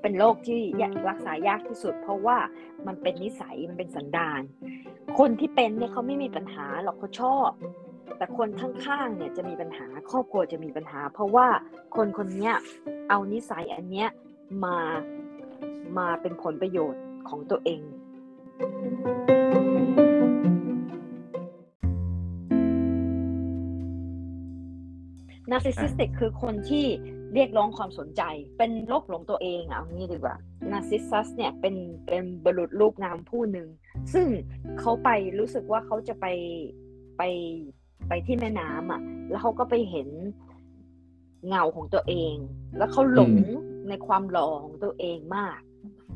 เป็นโรคที่รักษายากที่สุด เพราะว่ามันเป็นนิสัยมันเป็นสันดาน คนที่เป็นเนี่ยเขาไม่มีปัญหาหรอกเขาชอบ แต่คนข้างๆเนี่ยจะมีปัญหาครอบครัวจะมีปัญหา เพราะว่าคนคนนี้เอานิสัยอันเนี้ยมามาเป็นผลประโยชน์ของตัวเอง narcissistic คือคนที่เรียกร้องความสนใจ เป็นโรคหลงตัวเองเอางี้ดีกว่า narcissus เนี่ยเป็นเป็นบรุษรูปงามผู้หนึ่ง ซึ่งเขาไปรู้สึกว่าเขาจะไปไปไปที่แม่น้ำอะ แล้วเขาก็ไปเห็นเงาของตัวเอง แล้วเขาหลงในความหล่อของตัวเองมาก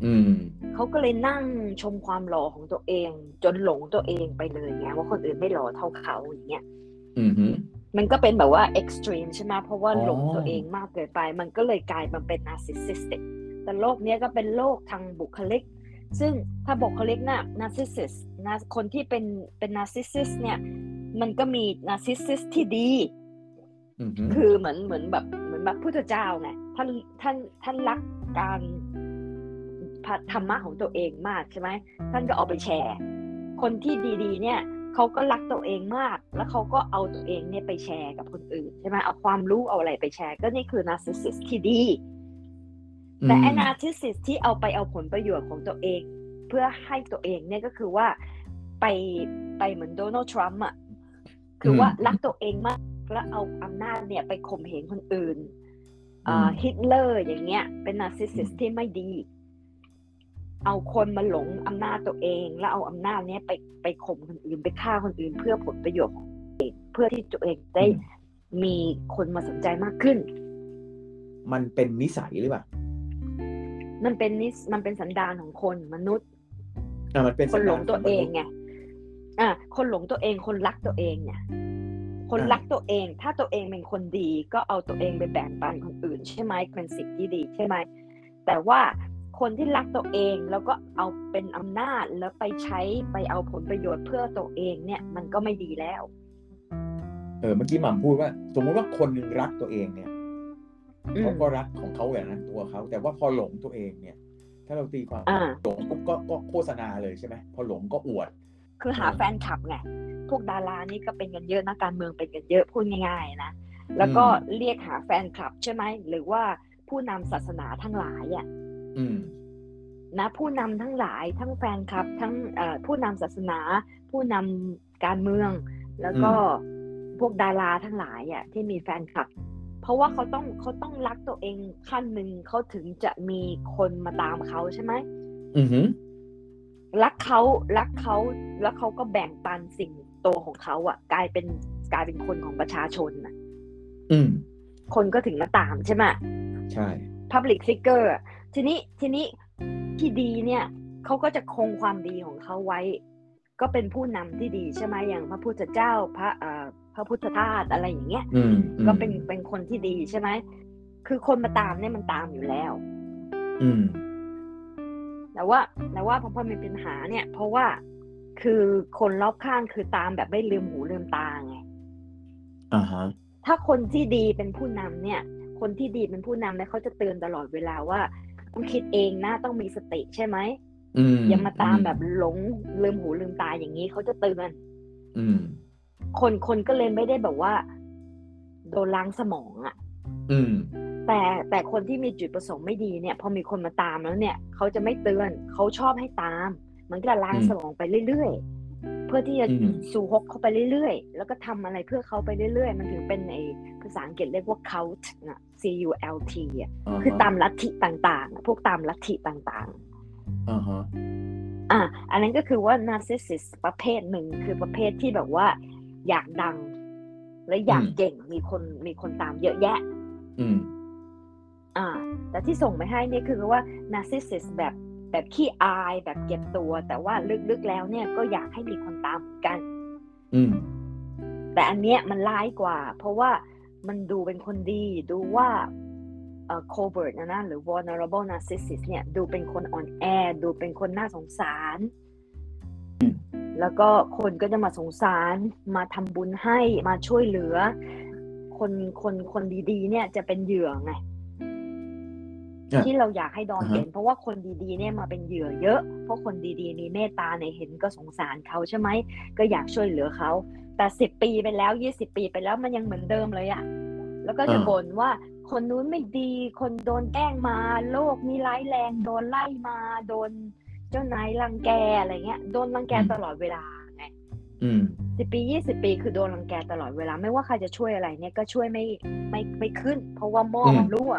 อืมเขาก็เลยนั่งชมความหล่อของตัวเอง จนหลงตัวเองไปเลยไงว่าคนอื่นไม่หล่อเท่าเขาอย่างเงี้ยอื มฮึมันก็เป็นแบบว่าเอ็กซ์ตรีมใช่ไหมเพราะว่าอ๋อหลงตัวเองมากเกินไป มันก็เลยกลายมาเป็น narcissistic แต่โรคเนี้ยก็เป็นโรคทางบุคลิก ซึ่งถ้าบุคลิกน่ะ narcissist นะคนที่เป็นเป็น narcissist เนี่ยมันก็มี narcissist ที่ดีอืมฮึคือเหมือนเหมือนแบบเหมือนแบบพุทธเจ้าไงท่านท่านท่านรักการธรรมะของตัวเองมากใช่ไหมท่านก็เอาไปแชร์ คนที่ดีๆ เนี่ย เขาก็รักตัวเองมาก แล้วเขาก็เอาตัวเองเนี่ยไปแชร์กับคนอื่นใช่ไหมเอาความรู้เอาอะไรไปแชร์ ก็นี่คือ narcissist ที่ดี แต่ไอ้ narcissist ที่เอาไปเอาผลประโยชน์ของตัวเอง เพื่อให้ตัวเองเนี่ยก็คือว่าไปไปเหมือนโดนัลด์ทรัมป์อะคือว่ารักตัวเองมากแล้วเอาอำนาจเนี่ยไปข่มเหงคนอื่นอ่าฮิตเลอร์อย่างเงี้ยเป็น narcissist ที่ไม่ดี เอาคนมาหลงอำนาจตัวเอง แล้วเอาอำนาจเนี้ยไปไปข่มคนอื่นไปฆ่าคนอื่น เพื่อผลประโยชน์ของตัวเองเพื่อที่ตัวเองได้มีคนมาสนใจมากขึ้น มันเป็นนิสัยหรือเปล่า มันเป็นนิสมันเป็นสันดานของคนมนุษย์อ่ามันเป็นคนหลงตัวเองไงไงอะคนหลงตัวเองคนรักตัวเองเนี่ย คนอ่ารักตัวเอง ถ้าตัวเองเป็นคนดีก็เอาตัวเองไปแบ่งปันคนอื่น ใช่ไหมเป็นสิ่งที่ดีใช่ไหมแต่ว่า คนที่รักตัวเองแล้วก็เอาเป็นอำนาจแล้วไปใช้ไปเอาผลประโยชน์เพื่อตัวเองเนี่ยมันก็ไม่ดีแล้ว เออเมื่อกี้หม่ำพูดว่า สมมติว่าคนหนึ่งรักตัวเองเนี่ยอืเขามก็รักของเขาอย่างนั้นตัวเขาแต่ว่าพอหลงตัวเองเนี่ย ถ้าเราตีความอ่าหลงปุ๊บก็ก็โฆษณาเลยใช่ไหมพอหลงก็อวด คือหาอืมแฟนคลับไงพวกดารานี่ก็เป็นกันเยอะนะการเมืองเป็นกันเยอะพูดง่ายๆนะแล้วก็เรียกหาแฟนคลับใช่ไหมหรือว่าผู้นำศาสนาทั้งหลายอะอืม นะผู้นำทั้งหลายทั้งแฟนคลับ ทั้งเอ่อผู้นำศาสนา ผู้นำการเมือง แล้วก็พวกดาราทั้งหลายอะที่มีแฟนคลับ เพราะว่าเขาต้องเขาต้องรักตัวเองขั้นหนึ่งเขาถึงจะมีคนมาตามเขาใช่ไหมอือหือรักเขารักเขาแล้วเขาก็แบ่งปันสิ่งตัวของเขาอะ กลายเป็นกลายเป็นคนของประชาชนอะ อืม คนก็ถึงมาตามใช่ไหมใช่ Public Figure อะ ทีนี้ทีนี้ที่ดีเนี่ยเขาก็จะคงความดีของเขาไว้ ก็เป็นผู้นำที่ดีใช่ไหมอย่างพระพุทธเจ้าพระเอ่อพระพุทธทาสอะไรอย่างเงี้ยอืมอืมก็เป็นเป็นคนที่ดีใช่ไหมคือคนมาตามเนี่ยมันตามอยู่แล้ว อืมแต่ว่าแต่ว่าพอพอมีปัญหาเนี่ย เพราะว่าคือคนรอบข้างคือตามแบบไม่ลืมหูลืมตาไงอ่าฮะถ้าคนที่ดีเป็นผู้นำเนี่ย คนที่ดีเป็นผู้นำเนี่ยเขาจะเตือนตลอดเวลาว่า ต้องคิดเองนะต้องมีสติใช่ไหมอืมอย่ามาตามแบบหลงลืมหูลืมตาอย่างนี้เขาจะเตือนอืมคนคนก็เลยไม่ได้แบบว่า โดนล้างสมองอะอืมแต่แต่คนที่มีจุดประสงค์ไม่ดีเนี่ย พอมีคนมาตามแล้วเนี่ยเขาจะไม่เตือนเขาชอบให้ตาม มันก็จะล้างอืมสมองไปเรื่อยๆ เพื่อที่จะอืมสู่ฮกเข้าไปเรื่อยๆ แล้วก็ทำอะไรเพื่อเขาไปเรื่อยๆ มันถึงเป็นในภาษาอังกฤษเรียกว่า cult นะ C U L T อะาฮะคือตามลัทธิต่างๆอะพวกตามลัทธิต่างๆอ่าฮะอะอันนั้นก็คือว่า narcissist ประเภทหนึ่งคือประเภทที่แบบว่า อยากดัง และอยากอืมเก่งมีคนมีคนตามเยอะแยะ อืม อ่า แต่ที่ส่งไปให้เนี่ยคือว่า narcissist แบบ แบบขี้อายแบบเก็บตัว แต่ว่าลึกๆแล้วเนี่ยก็อยากให้มีคนตามเหมือนกัน อืม แต่อันเนี้ยมันร้ายกว่า เพราะว่ามันดูเป็นคนดี ดูว่าเอ่อ covert นะนะหรือ vulnerable narcissist เนี่ย ดูเป็นคนอ่อนแอ ดูเป็นคนน่าสงสาร แล้วก็คนก็จะมาสงสารมาทำบุญให้มาช่วยเหลือคคนคนคนดีๆ เนี่ยจะเป็นเหยื่อไงอะ ที่เราอยากให้ดอนอ่าฮะเป็น เพราะว่าคนดีๆเนี่ยมาเป็นเหยื่อเยอะ เพราะคนดีๆมีเมตตาเนี่ยเห็นก็สงสารเขาใช่ไหมก็อยากช่วยเหลือเขาแต่สิบปีไปแล้วยี่สิบปีไปแล้วมันยังเหมือนเดิมเลยอะแล้วก็จะอ่าบ่นว่าคนนู้นไม่ดี คนโดนแกล้งมา โลกนี้ร้ายแรงโดนไล่มา โดนเจ้านายรังแกอะไรเงี้ย โดนรังแกตลอดเวลาไงอืมสิบปียี่สิบปีคือโดนรังแกตลอดเวลา ไม่ว่าใครจะช่วยอะไรเนี่ยก็ช่วยไม่ไม่ไม่ขึ้น เพราะว่าหม้อมันรั่ว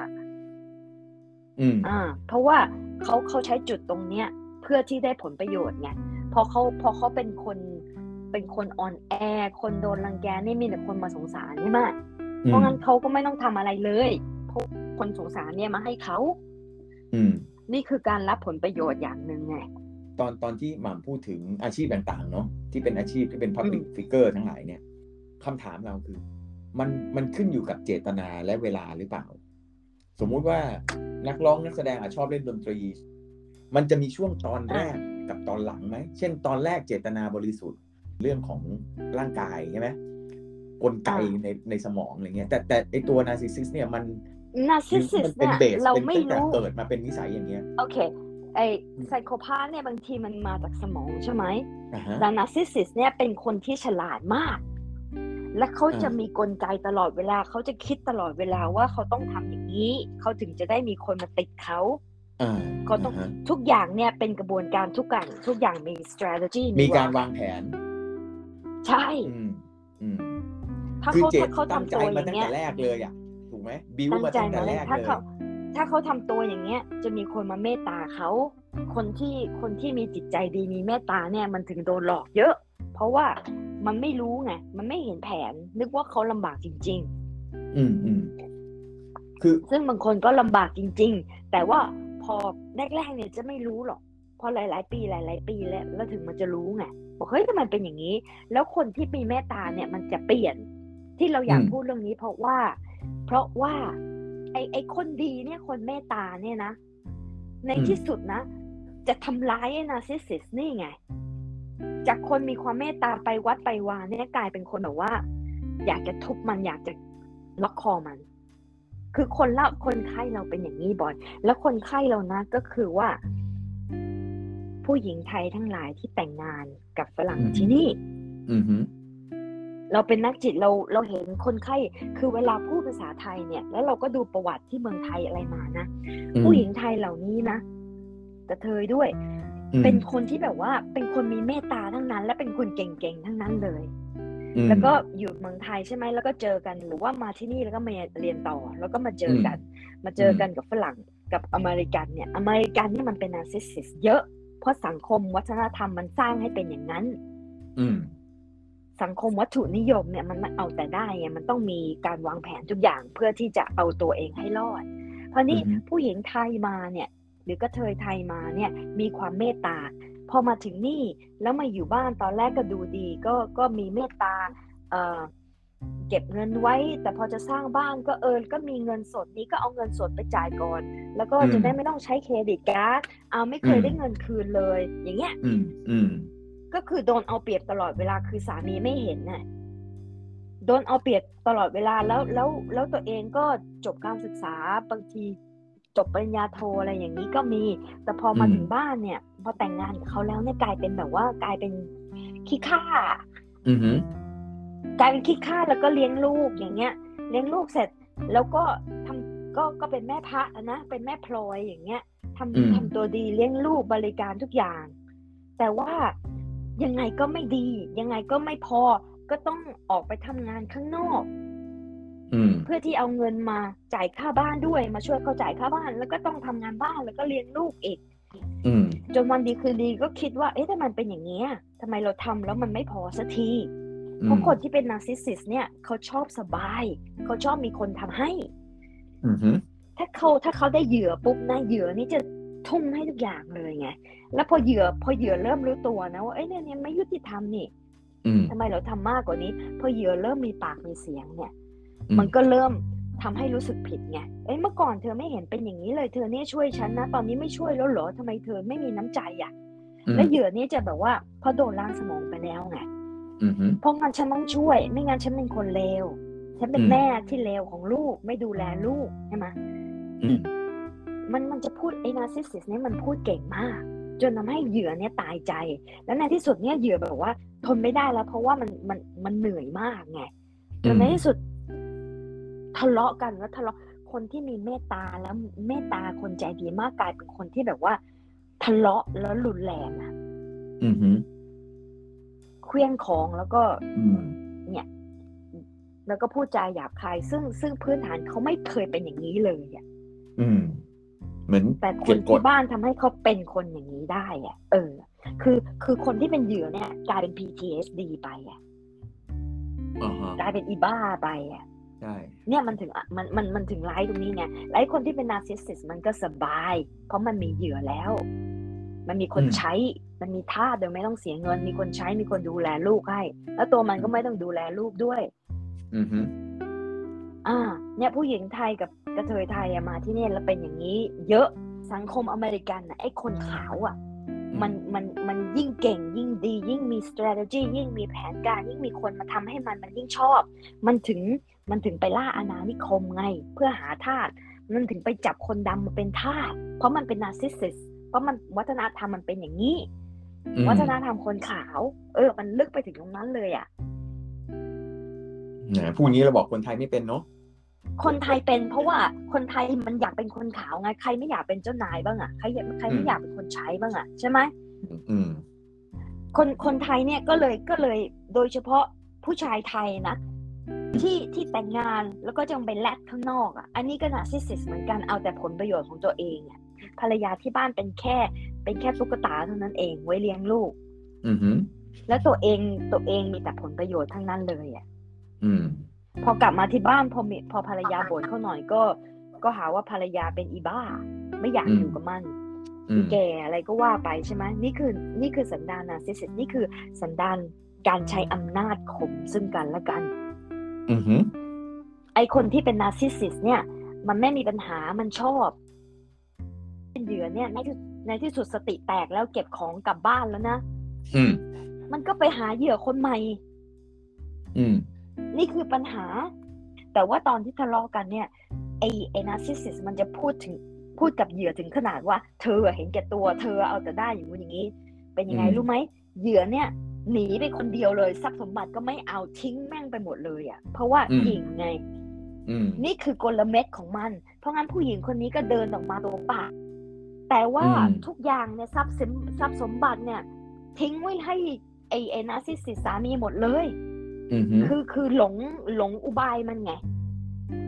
อืมอ่า เพราะว่าเขาเขาใช้จุดตรงเนี้ย เพื่อที่ได้ผลประโยชน์ไงพอเขาพอเขาเป็นคนเป็นคนอ่อนแอ คนโดนรังแกนี่มีแต่คนมาสงสารใช่ไหมเพราะงั้นเขาก็ไม่ต้องทำอะไรเลยเพราะคนสงสารเนี่ยมาให้เขาอืม นี่คือการรับผลประโยชน์อย่างหนึ่งไงตอนตอนที่หม่ำพูดถึงอาชีพต่างๆเนาะที่เป็นอาชีพที่เป็น Public Figure ทั้งหลายเนี่ยคำถามเราคือ มันมันขึ้นอยู่กับเจตนาและเวลาหรือเปล่า สมมุติว่านักร้องนักแสดงอาจชอบเล่นดนตรี มันจะมีช่วงตอนแรกกับตอนหลังไหม เช่น ตอนแรกเจตนาบริสุทธิ์เรื่องของร่างกายใช่ไหมกลไกอ่าในในสมองอะไรเงี้ย แต่แต่ไอตัว narcissist เนี่ยมัน narcissist มันเป็นเนี่ย base เราเป็นไม่ตั้งแต่รู้เกิดมาเป็นนิสัยอย่างเงี้ย โอเค ไอ psychopath เนี่ยบางทีมันมาจากสมองใช่ไหมอ่าฮะแต่ narcissist เนี่ยเป็นคนที่ฉลาดมาก และเขาจะอ่ามีมีกลไกตลอดเวลาเขาจะคิดตลอดเวลาว่าเขาต้องทำอย่างนี้เขาถึงจะได้มีคนมาติดเขาอ่าเขาต้องาฮะทุกอย่างเนี่ยเป็นกระบวนการทุกอย่างทุกอย่างมี strategy มีการวางแผน ใช่อืมอืมถ้าคือเขาเจตถ้าเขาตั้งทำใจตัวอมาย่าตั้งงเงี้แต่ยแรกเลยอะถูกไหมบิวตั้งมาใจตั้งแต่มาแรเลยกถ้าเลยเขาถ้าเขาทำตัวอย่างเงี้ย จะมีคนมาเมตตาเขาคนที่คนที่มีจิตใจดีมีเมตตาเนี่ยมันถึงโดนหลอกเยอะ เพราะว่ามันไม่รู้ไงมันไม่เห็นแผน นึกว่าเขาลำบากจริงอืมอืมคือๆซึ่งบางคนก็ลำบากจริง ๆ แต่ว่าพอแรกๆเนี่ยจะไม่รู้หรอกพอหลาย ๆ ปีหลาย ๆ ปีแล้วแล้วถึงมันจะรู้ไงบอกเฮ้ยทำไมเป็นอย่างนี้ แล้วคนที่มีเมตตาเนี่ยมันจะเปลี่ยนที่เราอยากพูดเรื่องนี้ เพราะว่า เพราะว่า ไอ้ไอ้คนดีเนี่ยคนเมตตาเนี่ยนะ ในที่สุดนะ จะทำร้ายไอ้นาร์ซิสซิสนี่ไง จากคนมีความเมตตาไปวัดไปวาเนี่ยกลายเป็นคนแบบว่า อยากจะทุบมันอยากจะล็อกคอมัน คือคนละคนไข้เราเป็นอย่างนี้บ่อย แล้วคนไข้เรานะก็คือว่า ผู้หญิงไทยทั้งหลายที่แต่งงานกับฝรั่งที่นี่อืมฮึเราเป็นนักจิตเราเราเห็นคนไข้ คือเวลาพูดภาษาไทยเนี่ย แล้วเราก็ดูประวัติที่เมืองไทยอะไรมานะอืมผู้หญิงไทยเหล่านี้นะกระเทยด้วยอืม เป็นคนที่แบบว่าเป็นคนมีเมตตาทั้งนั้น และเป็นคนเก่งๆทั้งนั้นเลยอืมแล้วก็อยู่เมืองไทยใช่ไหมแล้วก็เจอกันหรือว่ามาที่นี่แล้วก็มาเรียนต่อ แล้วก็มาเจอกัน มาเจอกันกับฝรั่งกับอเมริกันเนี่ยอเมริกันเนี่ยมันเป็น narcissist เยอะ เพราะสังคมวัฒนธรรมมันสร้างให้เป็นอย่างนั้น อืมสังคมวัตถุนิยมเนี่ยมันไม่เอาแต่ได้ไงมันต้องมีการวางแผนทุกอย่างเพื่อที่จะเอาตัวเองให้รอด เพราะนี่อือฮึผู้หญิงไทยมาเนี่ยห รือกระเทยไทยมาเนี่ยมีความเมตตา พอมาถึงนี่แล้วมาอยู่บ้านตอนแรกก็ดูดี ก็ก็มีเมตตาเอ่อเก็บเงินไว้ แต่พอจะสร้างบ้านก็เออก็มีเงินสดนี้ก็เอาเงินสดไปจ่ายก่อน แล้วก็จะได้ไม่ต้องใช้เครดิตการ์ดเอาไม่เคยได้เงินคืนเลย อย่างเงี้ยอืมอืมก็คือโดนเอาเปรียบตลอดเวลาคือสามีไม่เห็นน่ะโดนเอาเปรียบตลอดเวลาแล้วแล้วแล้วตัวเองก็จบการศึกษาบางที จบปริญญาโทอะไรอย่างนี้ก็มี แต่พอมาอืมถึงบ้านเนี่ยพอแต่งงานกับเขาแล้วเนี่ยกลายเป็นแบบว่ากลายเป็นขี้ข้าอืมฮึกลายเป็นขี้ข้าแล้วก็เลี้ยงลูกอย่างเงี้ย เลี้ยงลูกเสร็จแล้วก็ทำก็ก็เป็นแม่พระอะนะเป็นแม่พลอยอย่างเงี้ยทำทำตัวดีเลี้ยงลูกบริการทุกอย่าง แต่ว่ายังไงก็ไม่ดี ยังไงก็ไม่พอก็ต้องออกไปทำงานข้างนอกอืม เพื่อที่เอาเงินมาจ่ายค่าบ้านด้วยมาช่วยเขาจ่ายค่าบ้าน แล้วก็ต้องทำงานบ้านแล้วก็เลี้ยงลูกอีกอืมจนวันดีคืนดีก็คิดว่า เอ๊ะถ้ามันเป็นอย่างนี้ยทำไมเราทำแล้วมันไม่พอสักทีเพราะคนที่เป็นนาร์ซิสซิสเนี่ยเขาชอบสบาย เขาชอบมีคนทำให้อืมฮึถ้าเขาถ้าเขาได้เหยื่อปุ๊บนะเหยื่อนี่จะทุ่มให้ทุกอย่างเลยไงแล้วพอเหยื่อพอเหยื่อเริ่มรู้ตัวนะว่าเอ้ยเนี่ยเนี่ยไม่ยุติธรรมนี่อืมทำไมเราทำมากกว่านี้ พอเหยื่อเริ่มมีปากมีเสียงเนี่ยอื มมันก็เริ่มทำให้รู้สึกผิดไง เอ้ยเมื่อก่อนเธอไม่เห็นเป็นอย่างนี้เลย เธอเนี่ยช่วยฉันนะ ตอนนี้ไม่ช่วยแล้วเหรอทำไมเธอไม่มีน้ำใจอะอืมแล้วเหยื่อนี่จะแบบว่าพอโดนล้างสมองไปแล้วไงอืมฮึเพราะงั้นฉันต้องช่วย ไม่งั้นฉันเป็นคนเลว ฉันเป็นอืมแม่ที่เลวของลูก ไม่ดูแลลูกใช่ไหมอืมมันมันจะพูดไอ้นาร์ซิสซิสเนี่ยมันพูดเก่งมาก จนทำให้เหยื่อเนี่ยตายใจ แล้วในที่สุดเนี่ยเหยื่อแบบว่า ทนไม่ได้แล้ว เพราะว่ามันมันมันเหนื่อยมากไงจนในที่สุด ทะเลาะกันแล้วทะเลาะคนที่มีเมตตาแล้วเมตตาคนใจดีมากกลายเป็นคนที่แบบว่า ทะเลาะแล้วรุนแรงอะอืมฮึเคลี้ยงของแล้วก็อืมแล้วก็พูดจาหยาบคาย ซึ่งซึ่งพื้นฐานเขาไม่เคยเป็นอย่างนี้เลยอะอืมเหมือนแต่คเก็นบกที่ดบ้านทำให้เขาเป็นคนอย่างนี้ได้อะเออ คือคือคนที่เป็นเหยื่อเนี่ย กลายเป็น PTSD ไปอะอ่าฮะกลายเป็นอีบ้าไปอะ ใช่เนี่ยมันถึงอะมันมันมันถึงร้ายตรงนี้ไงและไอ้คนที่เป็นนาร์ซิสซิสมันก็สบาย เพราะมันมีเหยื่อแล้ว มันมีคนใช้มันมีท่าสโดยไม่ต้องเสียเงิน มีคนใช้มีคนดูแลลูกให้ แล้วตัวมันก็ไม่ต้องดูแลลูกด้วย อืมฮึอ่า เนี่ยผู้หญิงไทยกับกระเทยไทยอะมาที่เนี่ยแล้วเป็นอย่างนี้ เยอะสังคมอเมริกันอะไอ้คนขาวอะมันมันมันยิ่งเก่งยิ่งดี ยิ่งมี strategy ยิ่งมีแผนการ ยิ่งมีคนมาทำให้มันมันยิ่งชอบ มันถึง มันถึงไปล่าอาณานิคมไง เพื่อหาทาสมันถึงไปจับคนดำมาเป็นทาสเพราะมันเป็นนาร์ซิสซิสเพราะมันวัฒนธรรมมันเป็นอย่างนี้อืมวัฒนธรรมคนขาว เออ มันลึกไปถึงตรงนั้นเลยอะนะพูดนี้เราบอกคนไทยไม่เป็นเนาะคนไทยเป็นเพราะว่าคนไทยมันอยากเป็นคนขาวไงใครไม่อยากเป็นเจ้านายบ้างอะใครอยากใครไม่อยากเป็นคนใช้บ้างอะใช่ไหมอืมคนคนไทยเนี่ยก็เลยก็เลยโดยเฉพาะผู้ชายไทยนะ ที่ที่แต่งงานแล้วก็จะไปแลดข้างนอกอะอันนี้ก็นาซิสซิสเหมือนกันเอาแต่ผลประโยชน์ของตัวเองอะภรรยาที่บ้านเป็นแค่ เป็นแค่ตุ๊กตาเท่านั้นเองไว้เลี้ยงลูก อืมฮึแล้วตัวเองตัวเองมีแต่ผลประโยชน์ทั้งนั้นเลยอะอืม พอกลับมาที่บ้านพอมีพอภรรยาบ่นเขาหน่อยก็ ก็หาว่าภรรยาเป็นอีบ้า ไม่อยากอืมอยู่กับมันอือีมแก่อะไรก็ว่าไปใช่ไหมนี่คือ นี่คือสันดาน narcissist นี่คือสันดานการใช้อำนาจข่มซึ่งกันและกันอืมฮึ ไอคนที่เป็น narcissist เนี่ย มันไม่มีปัญหามันชอบเป็นเหยื่อเนี่ยในที่ในที่สุดสติแตกแล้วเก็บของกลับบ้านแล้วนะอืมมันก็ไปหาเหยื่อคนใหม่อืมนี่คือปัญหา แต่ว่าตอนที่ทะเลาะกันเนี่ย ไอไอ narcissist มันจะพูดถึงพูดกับเหยื่อถึงขนาดว่า เธอเห็นแก่ตัว เธอเอาแต่ได้อย่างนู้นอย่างนี้ เป็นยังไงอืมรู้ไหมเหยื่อเนี่ย หนีไปคนเดียวเลยทรัพย์สมบัติก็ไม่เอาทิ้งแม่งไปหมดเลยอะ่ะ เพราะว่าหญิงไงอืมนี่คือกลเม็ดของมัน เพราะงั้นผู้หญิงคนนี้ก็เดินออกมาตัวเปล่าแต่ว่าอืมทุกอย่างเนี่ยทรัพย์สินทรัพย์สมบัติเนี่ย ทิ้งไว้ให้ไอไอ narcissist สามีหมดเลยอืมฮึคือคือหลงหลงอุบายมันไง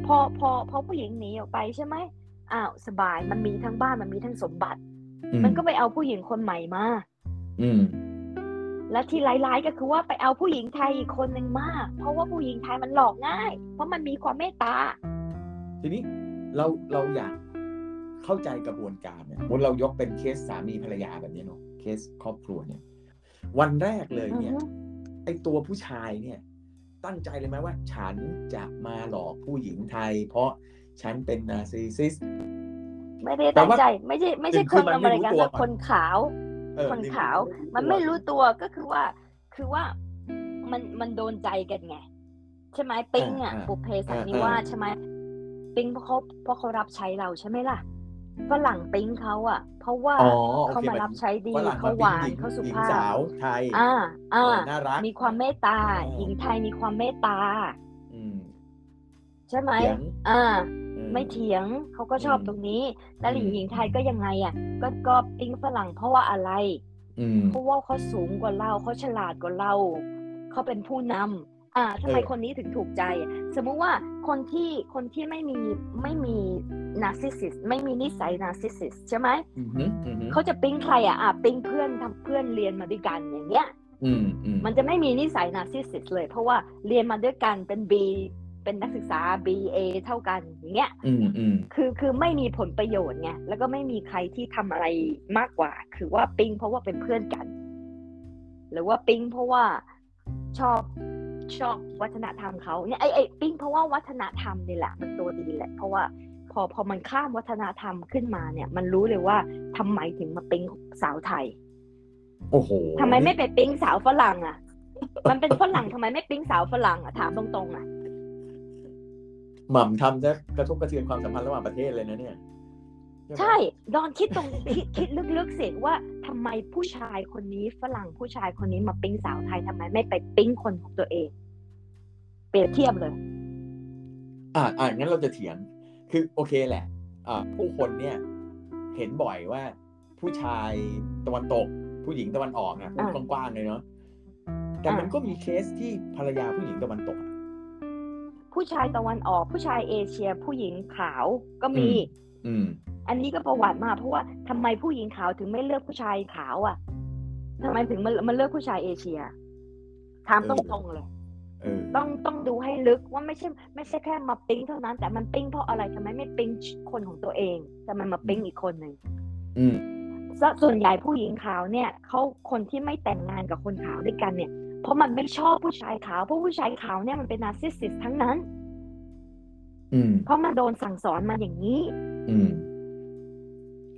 พอพอพอผู้หญิงหนีออกไปใช่ไหมอ้าวสบายมันมีทั้งบ้านมันมีทั้งสมบัติ มันก็ไปเอาผู้หญิงคนใหม่มา อืม และที่ร้ายๆก็คือว่าไปเอาผู้หญิงไทยอีกคนหนึ่งมาเพราะว่าผู้หญิงไทยมันหลอกง่าย เพราะมันมีความเมตตา ทีนี้เราเราอยากเข้าใจกระบวนการเนี่ยมดเรายกเป็นเคสสามีภรรยาแบบนี้เนาะเคสครอบครัวเนี่ย วันแรกเลยเนี่ยอือฮึไอตัวผู้ชายเนี่ย ตั้งใจเลยไหมว่า ฉันจะมาหลอกผู้หญิงไทย เพราะฉันเป็นนาร์ซิสซิสไม่ได้แต่ตั้งว่าใจ ไม่ใช่ไม่ใช่คือคนมันอไม่เมริรู้กันตัวแต่ก่อนคนขาวเออ คนขาว มันไม่รู้ตัวก็คือว่า คือว่ามันมันโดนใจกันไงใช่ไหมปิงอะบุพเพสันนิวาสใช่ไหมปิงเพราะเขาเพราะเขารับใช้เราใช่ไหมล่ะฝรั่งปิงเขาอะ เพราะว่าอ๋อโอเขาเคมารับใช้ดีฝรั่งเขามหวานป็ญิงเขาสุหญิงภาสาพวไทย อ่า อ่าเออน่ารักมีความเมตตาอ๋อหญิงไทยมีความเมตตาอืมใช่ไหมเถียงอ่าอื ไม่เถียงเขาก็ชอบอืมตรงนี้ แล้วหญิงอืมหญิงไทยก็ยังไงอะ ก็ก็ปิ้งฝรั่งเพราะว่าอะไรอืมเพราะว่าเขาสูงกว่าเราเขาฉลาดกว่าเราเขาเป็นผู้นำอ่าทำไมเออคนนี้ถึงถูกใจอะสมมุติว่าคนที่คนที่ไม่มีไม่มี narcissist ไม่มีนิสัย narcissist ใช่ไหมอืมฮึอืมฮึเขาจะปิ๊งใครอะอะปิ๊งเพื่อนทำเพื่อนเรียนมาด้วยกันอย่างเงี้ยอืมอืมมันจะไม่มีนิสัย narcissist เลย เพราะว่าเรียนมาด้วยกันเป็น B เป็นนักศึกษา BA เท่ากันอย่างเงี้ยอืมอืมคือคือไม่มีผลประโยชน์ไงแล้วก็ไม่มีใครที่ทำอะไรมากกว่า คือว่าปิ๊งเพราะว่าเป็นเพื่อนกัน หรือว่าปิ๊งเพราะว่าชอบชอบวัฒนธรรมเขาเนี่ยไอไอปิ๊งเพราะว่าวัฒนธรรมนี่แหละมันตัวดีแหละ เพราะว่าพอพอมันข้ามวัฒนธรรมขึ้นมาเนี่ย มันรู้เลยว่าทำไมถึงมาปิ๊งสาวไทย โอ้โหทำไมไม่ไปปิ๊งสาวฝรั่งอะ มันเป็นฝรั่งทำไมไม่ปิ๊งสาวฝรั่งอะถามตรงๆอะ หม่ำทำจะกระทบกระเทือนความสัมพันธ์ระหว่างประเทศเลยนะเนี่ยไหมใช่ดอนคิดตรงคิดคิดลึกๆสิว่าทำไมผู้ชายคนนี้ฝรั่งผู้ชายคนนี้มาปิ๊งสาวไทยทำไมไม่ไปปิ๊งคนของตัวเอง เปรียบเทียบเลย อ่าอ่างั้นเราจะเถียง คือโอเคแหละ อ่า ผู้คนเนี่ย เห็นบ่อยว่า ผู้ชายตะวันตก ผู้หญิงตะวันออกนะพูดอ่ากว้างๆเลยเนาะแต่อ่ามัมันก็มีเคสที่ภรรยาผู้หญิงตะวันตกอะ ผู้ชายตะวันออก ผู้ชายเอเชีย ผู้หญิงขาวก็มี อืม อันนี้ก็ประวัติมาเพราะว่าทำไมผู้หญิงขาวถึงไม่เลือกผู้ชายขาวอะทำไมถึงมันมันเลือกผู้ชายเอเชียถามเอตอรงๆเลยเออต้องต้องดูให้ลึกว่าไม่ใช่ ไม่ใช่แค่มาปิ๊งเท่านั้น แต่มันปิ๊งเพราะอะไรทำไมไม่ปิ๊งคนของตัวเองแต่มันมาปิ๊งอีกคนหนึ่งอืมซะส่วนใหญ่ผู้หญิงขาวเนี่ยเขาคนที่ไม่แต่งงานกับคนขาวด้วยกันเนี่ย เพราะมันไม่ชอบผู้ชายขาวเพราะผู้ชายขาวเนี่ยมันเป็น narcissist ทั้งนั้น อืม เพราะมันโดนสั่งสอนมาอย่างนี้ อืม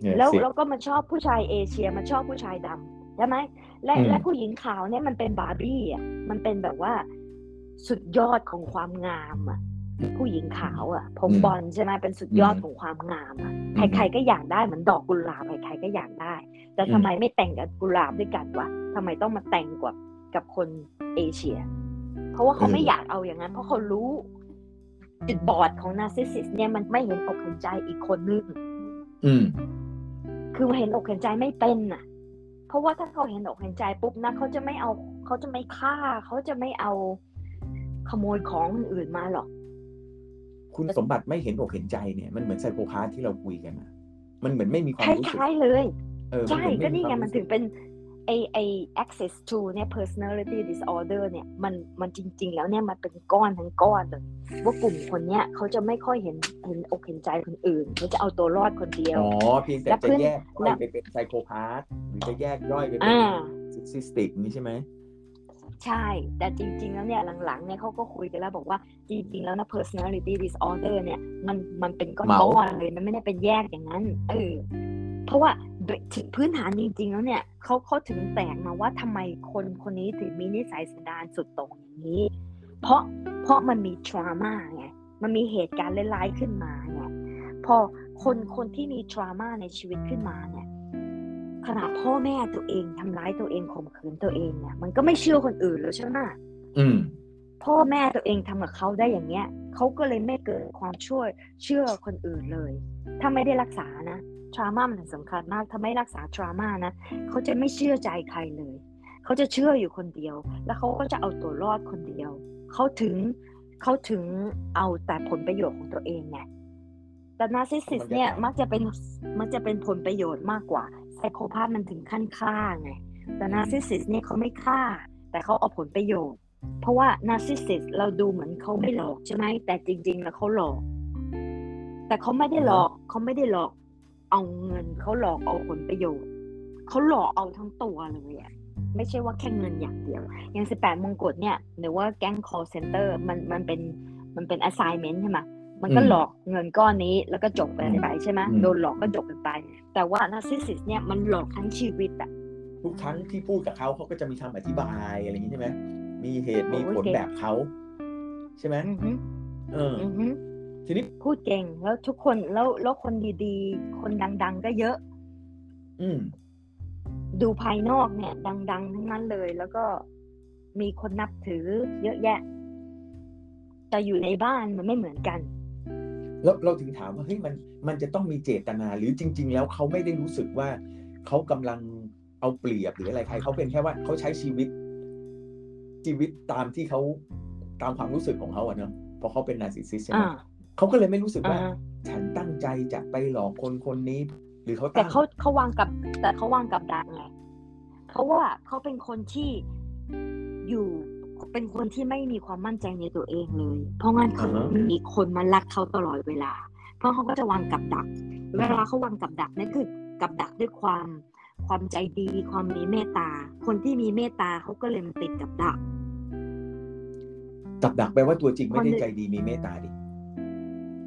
เนี่ยแล้วสิแล้วก็มาชอบผู้ชายเอเชียมาชอบผู้ชายดำใช่ไหมและอืมและผู้หญิงขาวเนี่ยมันเป็นบาร์บี้อะมันเป็นแบบว่าสุดยอดของความงามอะ ผู้หญิงขาวอะผมบอลใช่ไหมเป็นสุดยอดของความงามอะใครๆก็อยากได้เหมือนดอกกุหลาบใครๆก็อยากได้ แต่ทำไมไม่แต่งกับกุหลาบด้วยกันวะทำไมต้องมาแต่งกับ กับคนเอเชีย เพราะว่าเขาไม่อยากเอาอย่างนั้น เพราะเขารู้จุดบอดของนาร์ซิสซิสเนี่ยมันไม่เห็นอกเห็นใจอีกคนนึงอืม คือเห็นอกเห็นใจไม่เป็นน่ะ เพราะว่าถ้าเขาเห็นอกเห็นใจปุ๊บนะเขาจะไม่เอาเขาจะไม่ฆ่า เขาจะไม่เอาขโมยของคนอื่นมาหรอก คุณสมบัติไม่เห็นอกเห็นใจเนี่ย มันเหมือนไซโคพาธที่เราคุยกันอะมันเหมือนไม่มีความครู้สึกล้ายๆเลยเออใช่เหมือก็นี่ไงความันรู้สึถึงเป็น ไอไอ access to เนี่ย personality disorder เนี่ยมันมันจริง ๆ แล้วเนี่ยมันเป็นก้อนทั้งก้อนเลยว่ากลุ่มคนเนี้ยเขาจะไม่ค่อยเห็นเห็นอกเห็นใจคนอื่นเขาจะเอาตัวรอดคนเดียวอ๋อเพียงแต่แล้วจะขึ้นแยกย่แล้อวยไปเป็นไซโคพาธหรือจะแยกย่อยไปเป็นอ่าซิสติกนี้ใช่ไหมใช่ แต่จริง ๆ แล้วเนี่ยหลังๆเนี่ยเขาก็คุยกันแล้วบอกว่าจริง ๆ แล้วนะ personality disorder เนี่ยมันมันเป็นก้เหมาอนๆเลยมันไม่ได้เป็นแยกอย่างนั้นเออเพราะว่าโดยถึง พื้นฐานจริงๆแล้วเนี่ยเขาเขาถึงแตกมาว่าทำไมคนคนนี้ถึงมีนิสัยสันดานสุดโต่งอย่างนี้ เพราะเพราะมันมี trauma ไงมันมีเหตุการณ์ร้ายๆขึ้นมาไงพอคนคนที่มี trauma ในชีวิตขึ้นมาเนี่ยขนาดพ่อแม่ตัวเองทำร้ายตัวเองข่มขืนตัวเองเนี่ยมันก็ไม่เชื่อคนอื่นแล้วใช่ไหมอืมพ่อแม่ตัวเองทำกับเขาได้อย่างเงี้ยเขาก็เลยไม่เกิดความช่วยเชื่อคนอื่นเลย ถ้าไม่ได้รักษานะ trauma มันสำคัญมาก ถ้าไม่รักษา trauma นะ เขาจะไม่เชื่อใจใครเลย เขาจะเชื่ออยู่คนเดียว แล้วเขาก็จะเอาตัวรอดคนเดียว เขาถึงเขาถึงเอาแต่ผลประโยชน์ของตัวเองไง แต่ narcissist เนี่ยมักจะเป็นมักจะเป็นผลประโยชน์มากกว่า psychopath มันถึงขั้นฆ่าไง แต่ narcissist เนี่ยเขาไม่ฆ่า แต่เขาเอาผลประโยชน์ เพราะว่า narcissist เราดูเหมือนเขาไม่หลอกใช่ไหม แต่จริง ๆ แล้วเขาหลอก แต่เขาไม่ได้หลอกเขาไม่ได้หลอก เอาเงินเขาหลอกเอาผลประโยชน์เขาหลอกเอาทั้งตัวเลยอะไม่ใช่ว่าแค่เงินอย่างเดียว อย่างสิบแปดมงกุฎเนี่ยหรือว่าแก๊ง call center มันมันเป็นมันเป็น assignment ใช่ไหมมันก็อืมหลอกเงินก้อนนี้แล้วก็จบไปไปใช่ไหมอืมโดนหลอกก็จบกันไป แต่ว่า narcissistเนี่ยมันหลอกทั้งชีวิตอะทุกครั้งที่พูดกับเขาเขาก็จะมีคำอธิบายอะไรอย่างนี้ใช่ไหมมีเหตุมีโอ้ยผลเก่งแบบเขาใช่ไหมอือฮึเอออือฮึ ทีนี้พูดเก่งแล้วทุกคนแล้วแล้วคนดีๆ คนดัง ๆ ก็เยอะ อืม ดูภายนอกเนี่ย ดัง ๆ ทั้งนั้นเลย แล้วก็มีคนนับถือเยอะแยะ แต่อยู่ในบ้านมันไม่เหมือนกัน แล้วเราถึงถามว่าเฮ้ยมันมันจะต้องมีเจตนาหรือจริง ๆ แล้วเขาไม่ได้รู้สึกว่าเขากำลังเอาเปรียบหรืออะไรใครเขาเป็นแค่ว่าเขาใช้ชีวิต ชีวิตตามที่เขาตามความรู้สึกของเขาอะเนาะเพราะเขาเป็นนาร์ซิสซิสใช่ไหมอ่า เขาก็เลยไม่รู้สึกว่าอ่า ฉันตั้งใจจะไปหลอกคนคนนี้ หรือเขาแต่ตั้งเขาเขาวางกับ แต่เขาวางกับดักไงเพราะว่าเขาเป็นคนที่อยู่เป็นคนที่ไม่มีความมั่นใจในตัวเองเลย เพราะงั้นเขามีคนมารักเขาตลอดเวลา เพราะเขาก็จะวางกับดัก เวลาเขาวางกับดักนั่นคือกับดักด้วยความความใจดีความมีเมตตา คนที่มีเมตตาเขาก็เลยมาติดกับดัก กับดักแปลว่าตัวจริงไม่ได้คนใจดีมีเมตตาดิ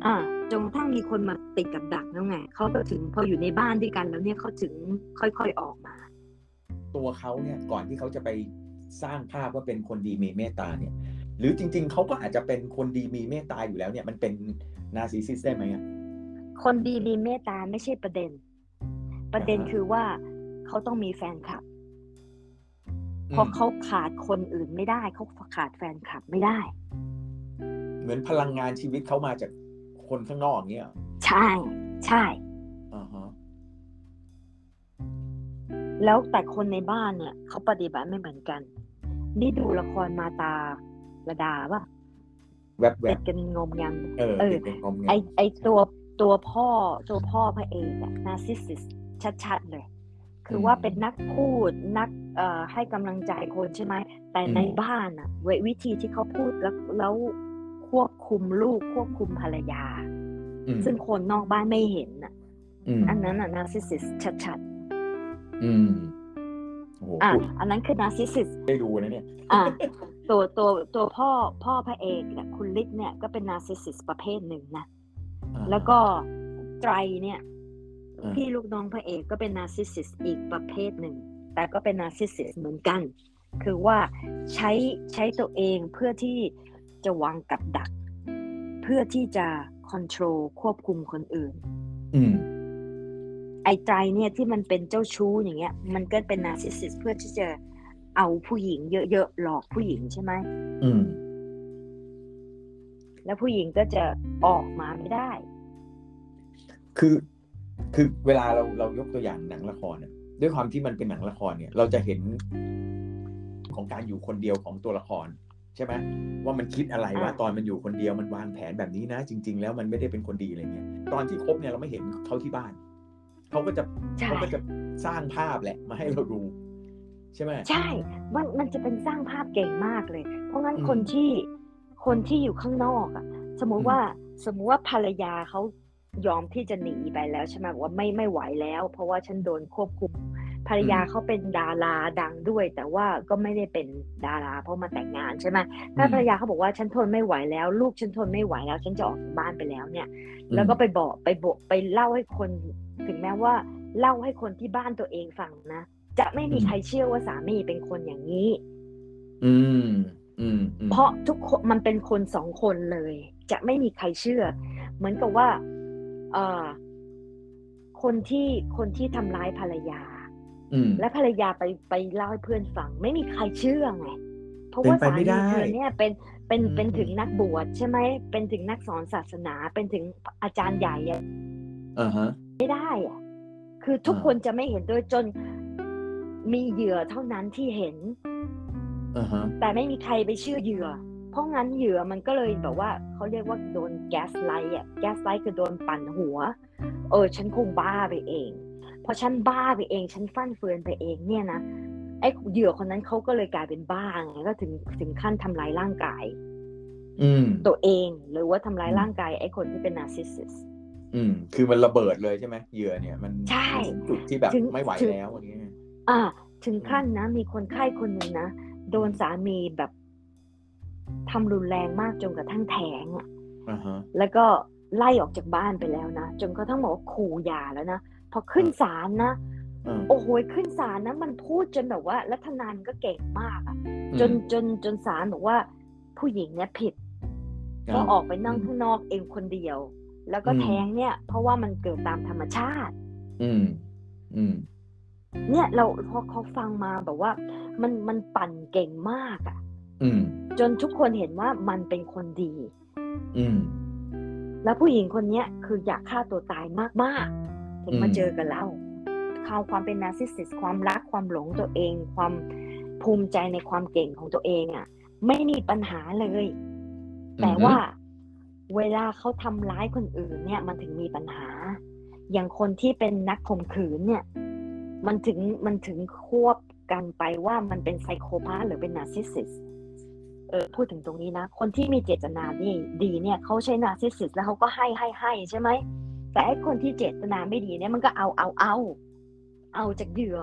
อ่าจนกระทั่งมีคนมาติดกับดักแล้วไงเขาก็ถึงพออยู่ในบ้านด้วยกันแล้วเนี่ยเขาถึงค่อยๆออกมา ตัวเขาเนี่ยก่อนที่เขาจะไปสร้างภาพว่าเป็นคนดีมีเมตตาเนี่ย หรือจริง ๆเขาก็อาจจะเป็นคนดีมีเมตตาอยู่แล้วเนี่ยมันเป็นนาร์ซิสซิสได้ไหมอะคนดีมีเมตตาไม่ใช่ประเด็น ประเด็นอ่าฮะคือว่าเขาต้องมีแฟนคลับอืมเพราะเขาขาดคนอื่นไม่ได้เขาขาดแฟนคลับไม่ได้ เหมือนพลังงานชีวิตเขามาจาก คนข้างนอกเงี้ยใช่ใช่อ่าฮะแล้วแต่คนในบ้านเนี่ยเขาปฏิบัติไม่เหมือนกัน นี่ดูละครมาตาระดาป่ะแวบแวติบดกันงมงำเออเออติดเป็นงอมไอแงมไอตัวตัวพ่อตัวพ่อพระเอกอะนาซิสซิสชัดๆเลย คือว่าเป็นนักพูดนักเอ่อให้กำลังใจคนใช่ไหม แต่ในบ้านอะเววิธีที่เขาพูดแล้วแล้ว ควบคุมลูกควบคุมภรรยาอืมซึ่งคนนอกบ้านไม่เห็นอะอืมอันนั้นอะนาซิสซิสชัดอืมโอ้โหๆอะพูดอันนั้นคือนาซิสซิสได้ดูนะเนี่ยอะตัวตัวตัวพ่อพ่อพระเอกเนี่ยคุณลิศเนี่ยก็เป็นนาซิสซิสประเภทหนึ่งนะอ่าแล้วก็ไตรเนี่ยอ่าพี่ลูกน้องพระเอกก็เป็น narcissist อีกประเภทหนึ่ง แต่ก็เป็น narcissist เหมือนกัน คือว่าใช้ใช้ตัวเองเพื่อที่ จะวางกับดัก เพื่อที่จะ control ควบคุมคนอื่นอืมไอ้ไตรเนี่ยที่มันเป็นเจ้าชู้อย่างเงี้ย มันก็เป็น narcissist เพื่อที่จะเอาผู้หญิงเยอะๆหลอกผู้หญิงใช่ไหมอืมแล้วผู้หญิงก็จะออกมาไม่ได้ คือคือเวลาเราเรายกตัวอย่างหนังละครเนี่ยด้วยความที่มันเป็นหนังละครเนี่ย เราจะเห็นของการอยู่คนเดียวของตัวละคร ใช่ไหมว่ามันคิดอะไรว่าอ่าตอนมันอยู่คนเดียวมันวางแผนแบบนี้นะ จริง ๆ แล้วมันไม่ได้เป็นคนดีอะไรเงี้ยตอนที่คบเนี่ยเราไม่เห็นเขาที่บ้านเขาก็จะใช่เขาก็จะสร้างภาพแหละมาให้เราดูใช่ไหมใช่ มันมันจะเป็นสร้างภาพเก่งมากเลย เพราะงั้นอืมคนที่คนที่อยู่ข้างนอกอะสมมุติอืมว่าสมมุติว่าภรรยาเขายอมที่จะหนีไปแล้วใช่ไหมบอกว่าไม่ไม่ไหวแล้ว เพราะว่าฉันโดนควบคุม ภรรยาเขาเป็นดาราดังด้วย แต่ว่าก็ไม่ได้เป็นดารา เพราะมาแต่งงานใช่ไหมถ้าภรรยาเขาบอกว่าฉันทนไม่ไหวแล้ว ลูกฉันทนไม่ไหวแล้ว ฉันจะออกจากบ้านไปแล้วเนี่ย แล้วก็ไปบอกไปบอกไปเล่าให้คน ถึงแม้ว่าเล่าให้คนที่บ้านตัวเองฟังนะจะไม่มีใครเชื่อว่าสามีเป็นคนอย่างนี้ อืมอืมอืมเพราะทุกคนมันเป็นคนสองคนเลย จะไม่มีใครเชื่อ เหมือนกับว่า เออคนที่คนที่ทำร้ายภรรยาอืม และภรรยาไปไปเล่าให้เพื่อนฟัง ไม่มีใครเชื่อไงเพราะว่าเป็นไปสาไม่มีได้เธอเนี่ยเป็นเป็นอืมเป็นถึงนักบวชใช่ไหมเป็นถึงนักสอนศาสนาเป็นถึงอาจารย์ใหญ่อะอ่าฮะไม่ได้อะคือทุกอ่าคนจะไม่เห็นด้วยจนมีเหยื่อเท่านั้นที่เห็นอ่าฮะแต่ไม่มีใครไปเชื่อเหยื่อ เพราะงั้นเหยื่อมันก็เลยแบบว่าเขาเรียกว่าโดน gaslight อะ gaslight คือโดนปั่นหัว เออ ฉันคงบ้าไปเอง พอฉันบ้าไปเอง ฉันฟั่นเฟือนไปเองเนี่ยนะไอ้เหยื่อคนนั้นเขาก็เลยกลายเป็นบ้าไงก็ถึงถึงขั้นทำร้ายร่างกายอืมตัวเองหรือว่าทำร้ายอืมร่างกายไอ้คนที่เป็น narcissistอืม คือมันระเบิดเลยใช่ไหมเหยื่อเนี่ยมันใช่ถึงจุดที่แบบถึงไม่ไหวถึงแล้วอย่างเงี้ยอ่า ถึงขั้นนะ มีคนไข้คนหนึ่งนะ โดนสามีแบบทำรุนแรงมากจนกระทั่งแท้งอะอ่าฮะแล้วก็ไล่ออกจากบ้านไปแล้วนะจนกระทั่งบอกว่าขู่หย่าแล้วนะพ อขึ้นศาลนะอ่าโอ้โหขึ้นศาลนะมันพูดจนแบบว่ารัฐนานก็เก่งมากอะจนจนจนศาลบอกว่าผู้หญิงเนี่ยผิดเพราะออกไปนั่งข้างนอกเองคนเดียว แล้วก็แท้งเนี่ย เพราะว่ามันเกิดตามธรรมชาติ อืม อืม เนี่ยเราพอเขาฟังมาแบบว่า มันมันปั่นเก่งมากอะอืม จนทุกคนเห็นว่ามันเป็นคนดี อืม แล้วผู้หญิงคนเนี้ยคืออยากฆ่าตัวตายมากๆ ถึงมาอืมเจอกับเราข่าวความเป็นนาร์ซิสซิสความรักความหลงตัวเอง ความภูมิใจในความเก่งของตัวเองอะ่ะ ไม่มีปัญหาเลย แต่ว่าเวลาเขาทำร้ายคนอื่นเนี่ย มันถึงมีปัญหา อย่างคนที่เป็นนักข่มขืนเนี่ย มันถึงมันถึงควบกันไปว่ามันเป็น psychopath หรือเป็น narcissist เออพูดถึงตรงนี้นะ คนที่มีเจตนาดีดีเนี่ยเขาใช้ narcissist แล้วเขาก็ให้ให้ให้ใช่ไหม แต่ไอ้คนที่เจตนาไม่ดีเนี่ยมันก็เอาเอาเอา เอาจากเหยื่อ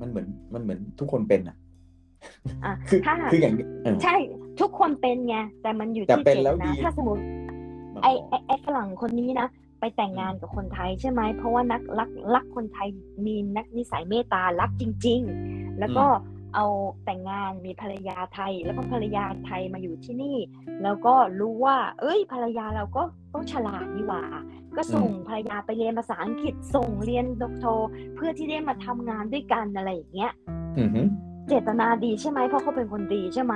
มันเหมือนมันเหมือนทุกคนเป็นอะอะคือถ้าคืออย่างนี้เออใช่ทุกคนเป็นไงแต่มันอยู่แต่ที่เป็นเจแล้ตวนาดีถ้าสมมติมาไอ้บอกไอ้ไอ้ฝรั่งคนนี้นะไปแต่งงานกับคนไทยใช่ไหมเพราะว่านักรักรักคนไทยมีนักนิสัยเมตตารักจริง ๆ แล้วก็เอาแต่งงานมีภรรยาไทย แล้วก็ภรรยาไทยมาอยู่ที่นี่ แล้วก็รู้ว่า เอ้ยภรรยาเราก็ก็ฉลาดนี่หว่า ก็ส่งภรรยาไปเรียนภาษาอังกฤษส่งเรียนดอกโทเพื่อที่ได้มาทำงานด้วยกันอะไรอย่างเงี้ยอือหือเจตนาดีใช่ไหมเพราะเขาเป็นคนดีใช่ไหม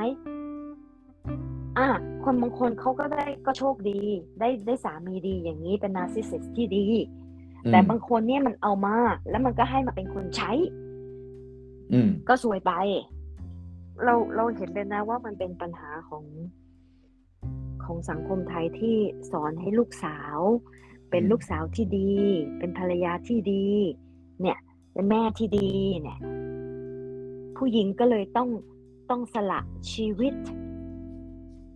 อะคนบางคนเขาก็ได้ก็โชคดี ได้ได้สามีดีอย่างนี้เป็นนาร์ซิสซิสที่ดี แต่บางคนเนี่ยมันเอามา แล้วมันก็ให้มาเป็นคนใช้ อืมก็สวยไป เราเราเห็นเลยนะว่ามันเป็นปัญหาของของสังคมไทยที่สอนให้ลูกสาว เป็นอืมลูกสาวที่ดี เป็นภรรยาที่ดี เนี่ยเป็นแม่ที่ดีเนี่ย ผู้หญิงก็เลยต้องต้องสละชีวิต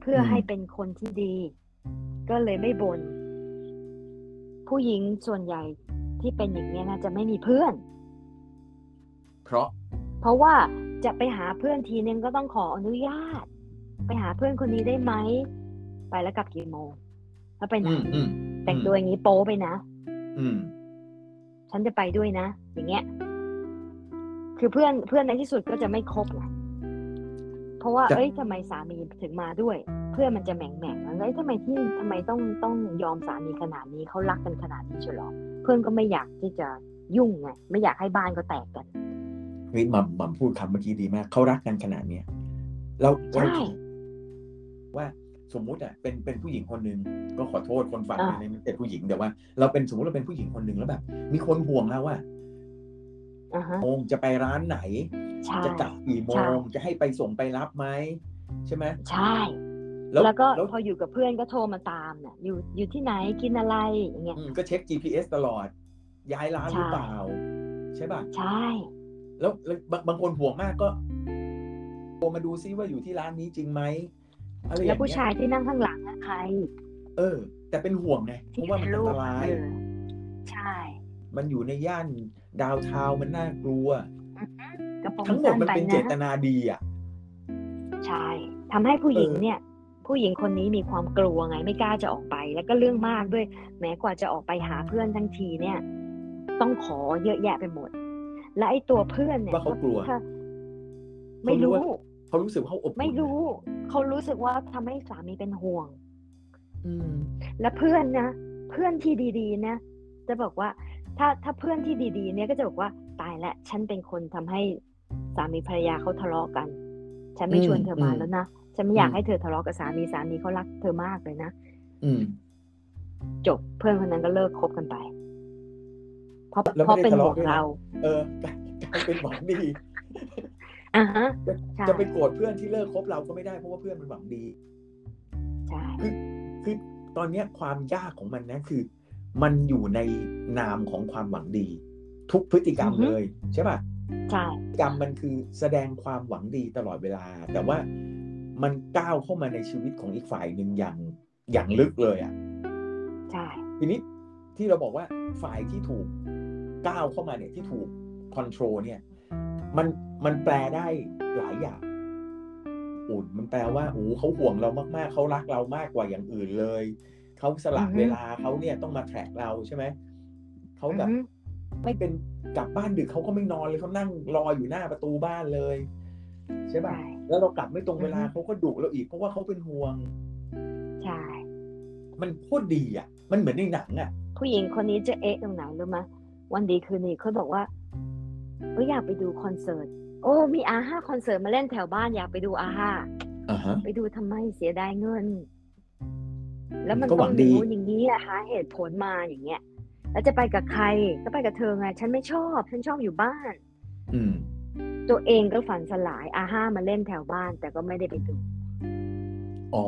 เพื่อให้เป็นคนที่ดี ก็เลยไม่บน่นผู้หญิงส่วนใหญ่ที่เป็นอย่างนี้ยนะจะไม่มีเพื่อน เพราะ เพราะว่าจะไปหาเพื่อนทีนึงก็ต้องขออนุญาต ไปหาเพื่อนคนนี้ได้ไหม ไปแล้วกลับกี่โมงแล้วไปไหนอืมอืม แต่งตัวอย่างนี้โป๊ไปนะอืม ฉันจะไปด้วยนะ อย่างเงี้ย คือเพื่อนเพื่อนในที่สุดก็จะไม่คบไงเพราะว่าจะเอ้ยทำไมสามีถึงมาด้วย เพื่อนมันจะแหม่งแหม่งๆแล้วทำไมที่ทำไมต้องต้องยอมสามีขนาดนี้เขารักกันขนาดนี้เชียวเหรอเพื่อนก็ไม่อยากที่จะยุ่งไงไม่อยากให้บ้านก็แตกกันเฮ้ยหม่ำหม่ำพูดคำเมื่อกี้ดีมากเขารักกันขนาดเนี้ยเราเราใช่คิดว่า สมมุติอะเป็นเป็นผู้หญิงคนหนึ่งก็ขอโทษคนฟังอ่าในนี้เป็นผู้หญิงแต่ว่า เราเป็นสมมติเราเป็นผู้หญิงคนหนึ่งแล้วแบบ มีคนห่วงเราว่าอ่าฮะโมงจะไปร้านไหนใช่จะกลับกี่โมใช่งจะให้ไปส่งไปรับไหมใช่ไหมใช่ แล้วก็พออยู่กับเพื่อนก็โทรมาตามเนี่ยอยู่อยู่ที่ไหนกินอะไรอย่างเงี้ยอืมก็เช็ค GPS ตลอด ย้ายร้านหรือใช่เปล่า ใช่ป่ะใช่ แล้วแล้วบางบางคนห่วงมากก็โทรมาดูซิว่าอยู่ที่ร้านนี้จริงไหม อะไรอย่างแล้วเงี้ยผู้ชายที่นั่งข้างหลังนะใครเออ แต่เป็นห่วงไงเพที่ราะว่ามันเป็นอัลูนกตราย เออใช่มันอยู่ในย่านดาวเทาวน์มันน่ากลัว กระโปรงทั้งหมดสั้นมันไปเป็นเจนะตนาดีอะ ใช่ทำให้ผู้หญิงเออ เนี่ย ผู้หญิงคนนี้มีความกลัวไงไม่กล้าจะออกไป แล้วก็เรื่องมากด้วย แม้กว่าจะออกไปหาเพื่อนทั้งทีเนี่ย ต้องขอเยอะแยะไปหมด และไอ้ตัวเพื่อนเนี่ยว่าเขากลัว ถ้าไม่รู้ เขารู้ สึกว่าเขาอบอุ่นไม่รู้ เขารู้สึกว่าทำให้สามีเป็นห่วง อืม และเพื่อนนะเพื่อนที่ดีๆนะจะบอกว่า ถ้าถ้าเพื่อนที่ดีๆ เนี่ยก็จะบอกว่าตายละฉันเป็นคนทำให้สามีภรรยาเขาทะเลาะกัน ฉันไม่อืมชวนเธอมาอืมแล้วนะฉันไม่อยากอืมให้เธอทะเลาะกับสามีสามีเขารักเธอมากเลยนะอืมจบเพื่อนคนนั้นก็เลิกคบกันไปเพราะแล้วเพราะไม่ได้เป็นทะห่วเลาะงด้วยนะเรา เออกลายกลายเป็นหวังดี อะฮะใช่ จะไปโกรธเพื่อนที่เลิกคบเราก็ไม่ได้เพราะว่าเพื่อนมันหวังดี ใช่ คือตอนเนี้ยความยากของมันนะคือ มันอยู่ในนามของความหวังดี ทุกพฤติกรรมเลยใช่ป่ะ ใช่พฤติกรรมมันคือแสดงความหวังดีตลอดเวลา แต่ว่ามันก้าวเข้ามาในชีวิตของอีกฝ่ายหนึ่งอย่างอย่างลึกเลยอะใช่ ทีนี้ที่เราบอกว่าฝ่ายที่ถูกก้าวเข้ามาเนี่ยที่ถูกคอนโทรลเนี่ย มันมันแปลได้หลายอย่างอุ่นมันแปลว่าโอ้เขาห่วงเรามากๆ เขารักเรามากกว่าอย่างอื่นเลย เขาสละเวลาเขาเนี่ยต้องมาแทร็กเราใช่ไหม เขาแบบอือฮึไม่เป็นกลับบ้านดึกเขาก็ไม่นอนเลยเขานั่งรออยู่หน้าประตูบ้านเลย ใช่ป่ะใช่แล้วเรากลับไม่ตรงเวลาอือฮึเขาก็ดุเราอีกเพราะว่าเขาเป็นห่วง ใช่ มันโคตรดีอะ มันเหมือนในหนังอะ ผู้หญิงคนนี้จะเอ๊ะตรงไหนรู้ไหมวันดีคืนดีเขาบอกว่า เอออยากไปดูคอนเสิร์ต โอ้มีอาห้าคอนเสิร์ตมาเล่นแถวบ้านอยากไปดูอาห้าอ่าฮะไปดูทำไมเสียดายเงิน แล้วมันก็หต้วัองงอดีย่างนู้นอย่างนี้อะหาเหตุผลมาอย่างเงี้ย แล้วจะไปกับใครก็ไปกับเธอไงฉันไม่ชอบฉันชอบอยู่บ้าน อืมตัวเองก็ฝันสลายอาห้ามาเล่นแถวบ้าน แต่ก็ไม่ได้ไปดูอ๋อ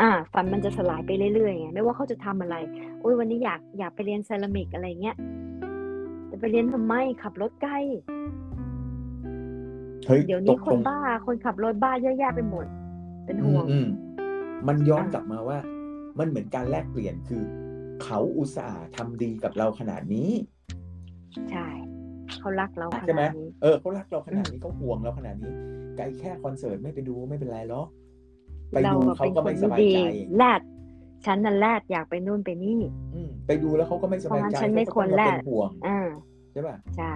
อ่าฝันมันจะสลายไปเรื่อยๆไงไม่ว่าเขาจะทำอะไรโอ้ยวันนี้อยากอยากไปเรียนเซรามิกอะไรเงี้ยจะ ไปเรียนทำไมขับรถใกล้เฮ้ยเดี๋ยวตนี้กคตรนงบ้าคนขับรถบ้าเยอะแยะไปหมด เป็นอืห่วมงอืมมันย้อนอะกลับมาว่า มันเหมือนการแลกเปลี่ยนคือ เขาอุตส่าห์ทำดีกับเราขนาดนี้ ใช่เขารักเราขใช่ไหมนาดนี้เออเขารักเราขนาดนี้เขาห่วงเราขนาดนี้ไกลแค่คอนเสิร์ตไม่ไปดูไม่เป็นไรหรอกไปเราดูอะเขาเป็นก็คไม่นสที่บายดีใจแรดฉันน่ะแรดอยากไปนู่นไปนี่ อืมไปดูแล้วเขาก็ไม่สบายเพราะงั้นใจฉันไม่เขาก็ควรต้องมาแลเป็กนห่วงอ่าใช่ช่ป่ะใช่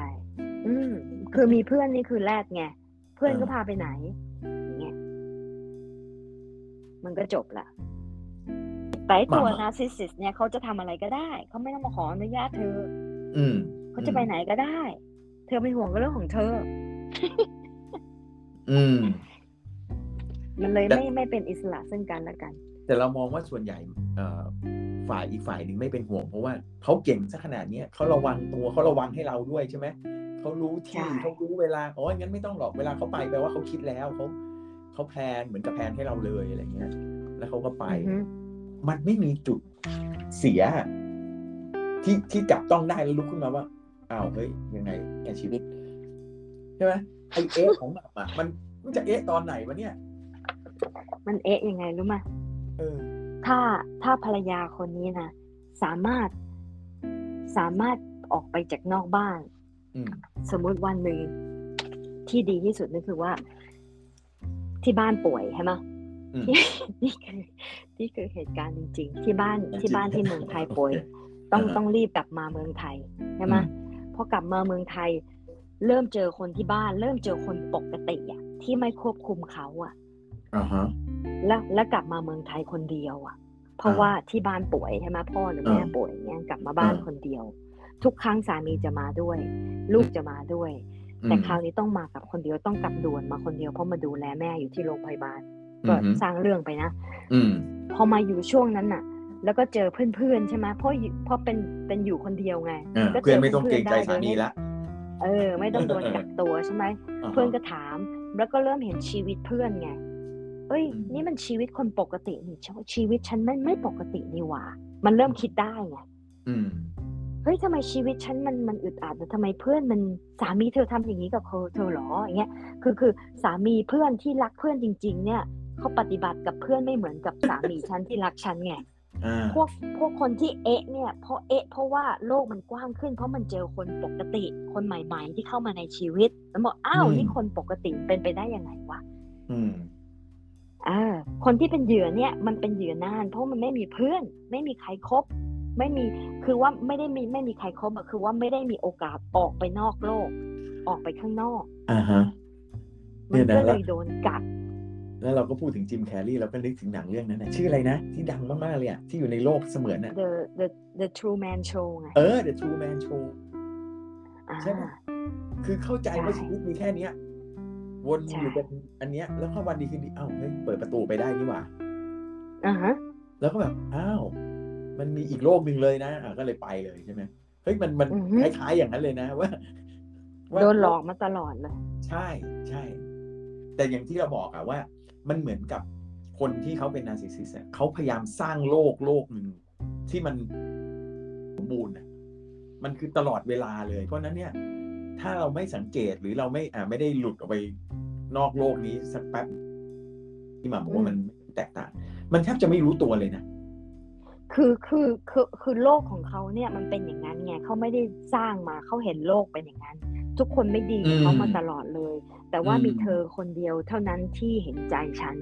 อืมคือมีเพื่อนนี่คือแรกไงเพื่อนเออก็พาไปไหนอย่างเงี้ยมันก็จบละแต่ไอ้ตัวนาร์ซิสซิสเนี่ยเขาจะทำอะไรก็ได้ เขาไม่ต้องมาขออนุญาตเธอ อืมเขาจะไปไหนก็ได้ เธอเป็นห่วงก็เรื่องของเธอ อืม มันเลยแต่ไม่ไม่เป็นอิสระซึ่งกันและกัน แต่เรามองว่าส่วนใหญ่ เอ่อ ฝ่ายอีกฝ่ายหนึ่งไม่เป็นห่วง เพราะว่าเขาเก่งซะขนาดเนี้ยเขาระวังตัวเขาระวังให้เราด้วยใช่ไหมเขารู้ที่ใช่เขารู้เวลาอ๋องั้นไม่ต้องหรอกเวลาเขาไปแปลว่าเขาคิดแล้วเขาเขาแพลนเหมือนกับแพลนให้เราเลยอะไรเงี้ย แล้วเขาก็ไปอือฮึมันไม่มีจุดเสีย ที่ที่จับต้องได้แล้วลุกขึ้นมาว่าอ้าวเฮ้ยยังไงแกชีวิตใช่ไหมไอเอ๊ะของแบบอะมันมันจะเอ๊ะตอนไหนวะเนี่ย มันเอ๊ะยังไงรู้ไหมเออ ถ้าถ้าภรรยาคนนี้นะสามารถสามารถออกไปจากนอกบ้านอืมสมมุติวันหนึ่งที่ดีที่สุดนั่นคือว่า ที่บ้านป่วยใช่ไหมอืมนี่คือนี่คือเหตุการณ์จริง ๆ ที่บ้านจริงที่บ้านที่เมืองไทยป่วย ต้องอ่าฮะต้องรีบกลับมาเมืองไทยใช่ไหมอืมพอกลับมาเมืองไทย เริ่มเจอคนที่บ้าน เริ่มเจอคนปกติอะที่ไม่ควบคุมเขาอะอ่าฮะ แล้วแล้วกลับมาเมืองไทยคนเดียวอะเพราะอ่าว่าที่บ้านป่วยใช่ไหมพ่อหรือแม่อ่าป่วยอย่างเงี้ยกลับมาบ้านอ่าคนเดียว ทุกครั้งสามีจะมาด้วย ลูกจะมาด้วย แต่คราวนี้ต้องมากับคนเดียวต้องกลับด่วนมาคนเดียวเพราะมาดูแลแม่อยู่ที่โรงพยาบาลก็อืมสร้างเรื่องไปนะอืมพอมาอยู่ช่วงนั้นน่ะ แล้วก็เจอเพื่อนๆใช่ไหมเพราะอยู่เพราะเป็นเป็นอยู่คนเดียวไงอ่าก็เพื่อนไม่ต้องเกรงใจได้สามีละเออ ไม่ต้องโดนกักตัวใช่ไหมาฮะเพื่อนก็ถาม แล้วก็เริ่มเห็นชีวิตเพื่อนไง เอ้ยอืมนี่มันชีวิตคนปกตินี่ชีวิตฉันไม่ไม่ปกตินี่หว่า มันเริ่มคิดได้ไงอืมเฮ้ยทำไมชีวิตฉันมันมันอึดอัดนะทำไมเพื่อนมันสามีเธอทำอย่างนี้กับเธอเธอเหรออย่างเงี้ยคือคือสามีเพื่อนที่รักเพื่อนจริง ๆ เนี่ยเขาปฏิบัติกับเพื่อนไม่เหมือนกับสามีฉันที่รักฉันไงอ่าพวกพวกคนที่เอ๊ะเนี่ยเพราะเอ๊ะเพราะว่าโลกมันกว้างขึ้น เพราะมันเจอคนปกติคนใหม่ ๆ ที่เข้ามาในชีวิต แล้วบอกอ้าวนี่คนปกติเป็นไปได้ยังไงวะอืมอ่า คนที่เป็นเหยื่อเนี่ยมันเป็นเหยื่อนาน เพราะมันไม่มีเพื่อน ไม่มีใครคบไม่มีคือว่าไม่ได้มีไม่มีใครคบอะคือว่าไม่ได้มีโอกาสออกไปนอกโลก ออกไปข้างนอกอ่าฮะมันเนี่ยนะก็เลแล้วยโดนกัด แล้วเราก็พูดถึงจิมแคร์รีเราก็นึกถึงหนังเรื่องนั้นนะชื่ออะไรนะ ที่ดังมากๆเลยอะที่อยู่ในโลกเสมือนอะ the the the true man show ไงเออ The True Man Show อ่าใช่ไหมคือเข้าใจว่าใช่ชีวิตมีแค่เนี้ย วนใช่อยู่เป็นอันเนี้ย แล้วก็วันดีคืนดีอ้าวเฮ้ยเปิดประตูไปได้นี่หว่าอ่าฮะ แล้วก็แบบอ้าวมันมีอีกโลกหนึ่งเลยนะอะก็เลยไปเลยใช่ไหมเฮ้ยมันมันอือฮึคล้ายๆอย่างนั้นเลยนะว่าว่าโดนหลอกมาตลอดเลยใช่ใช่ แต่อย่างที่เราบอกอะว่า มันเหมือนกับคนที่เขาเป็น narcissist เขาพยายามสร้างโลกโลกหนึ่งที่มันสมบูรณ์อะมันคือตลอดเวลาเลย เพราะฉะนั้นเนี่ย ถ้าเราไม่สังเกตหรือเราไม่อ่าไม่ได้หลุดออกไปนอกโลกนี้สักแป๊บที่มาบอกว่ามันแตกต่าง มันแทบจะไม่รู้ตัวเลยนะคือคือคือคือโลกของเขาเนี่ยมันเป็นอย่างนั้นไงเขาไม่ได้สร้างมาเขาเห็นโลกเป็นอย่างนั้น ทุกคนไม่ดีกับเขาอืมมาตลอดเลย แต่ว่าอืมมีเธอคนเดียวเท่านั้นที่เห็นใจฉัน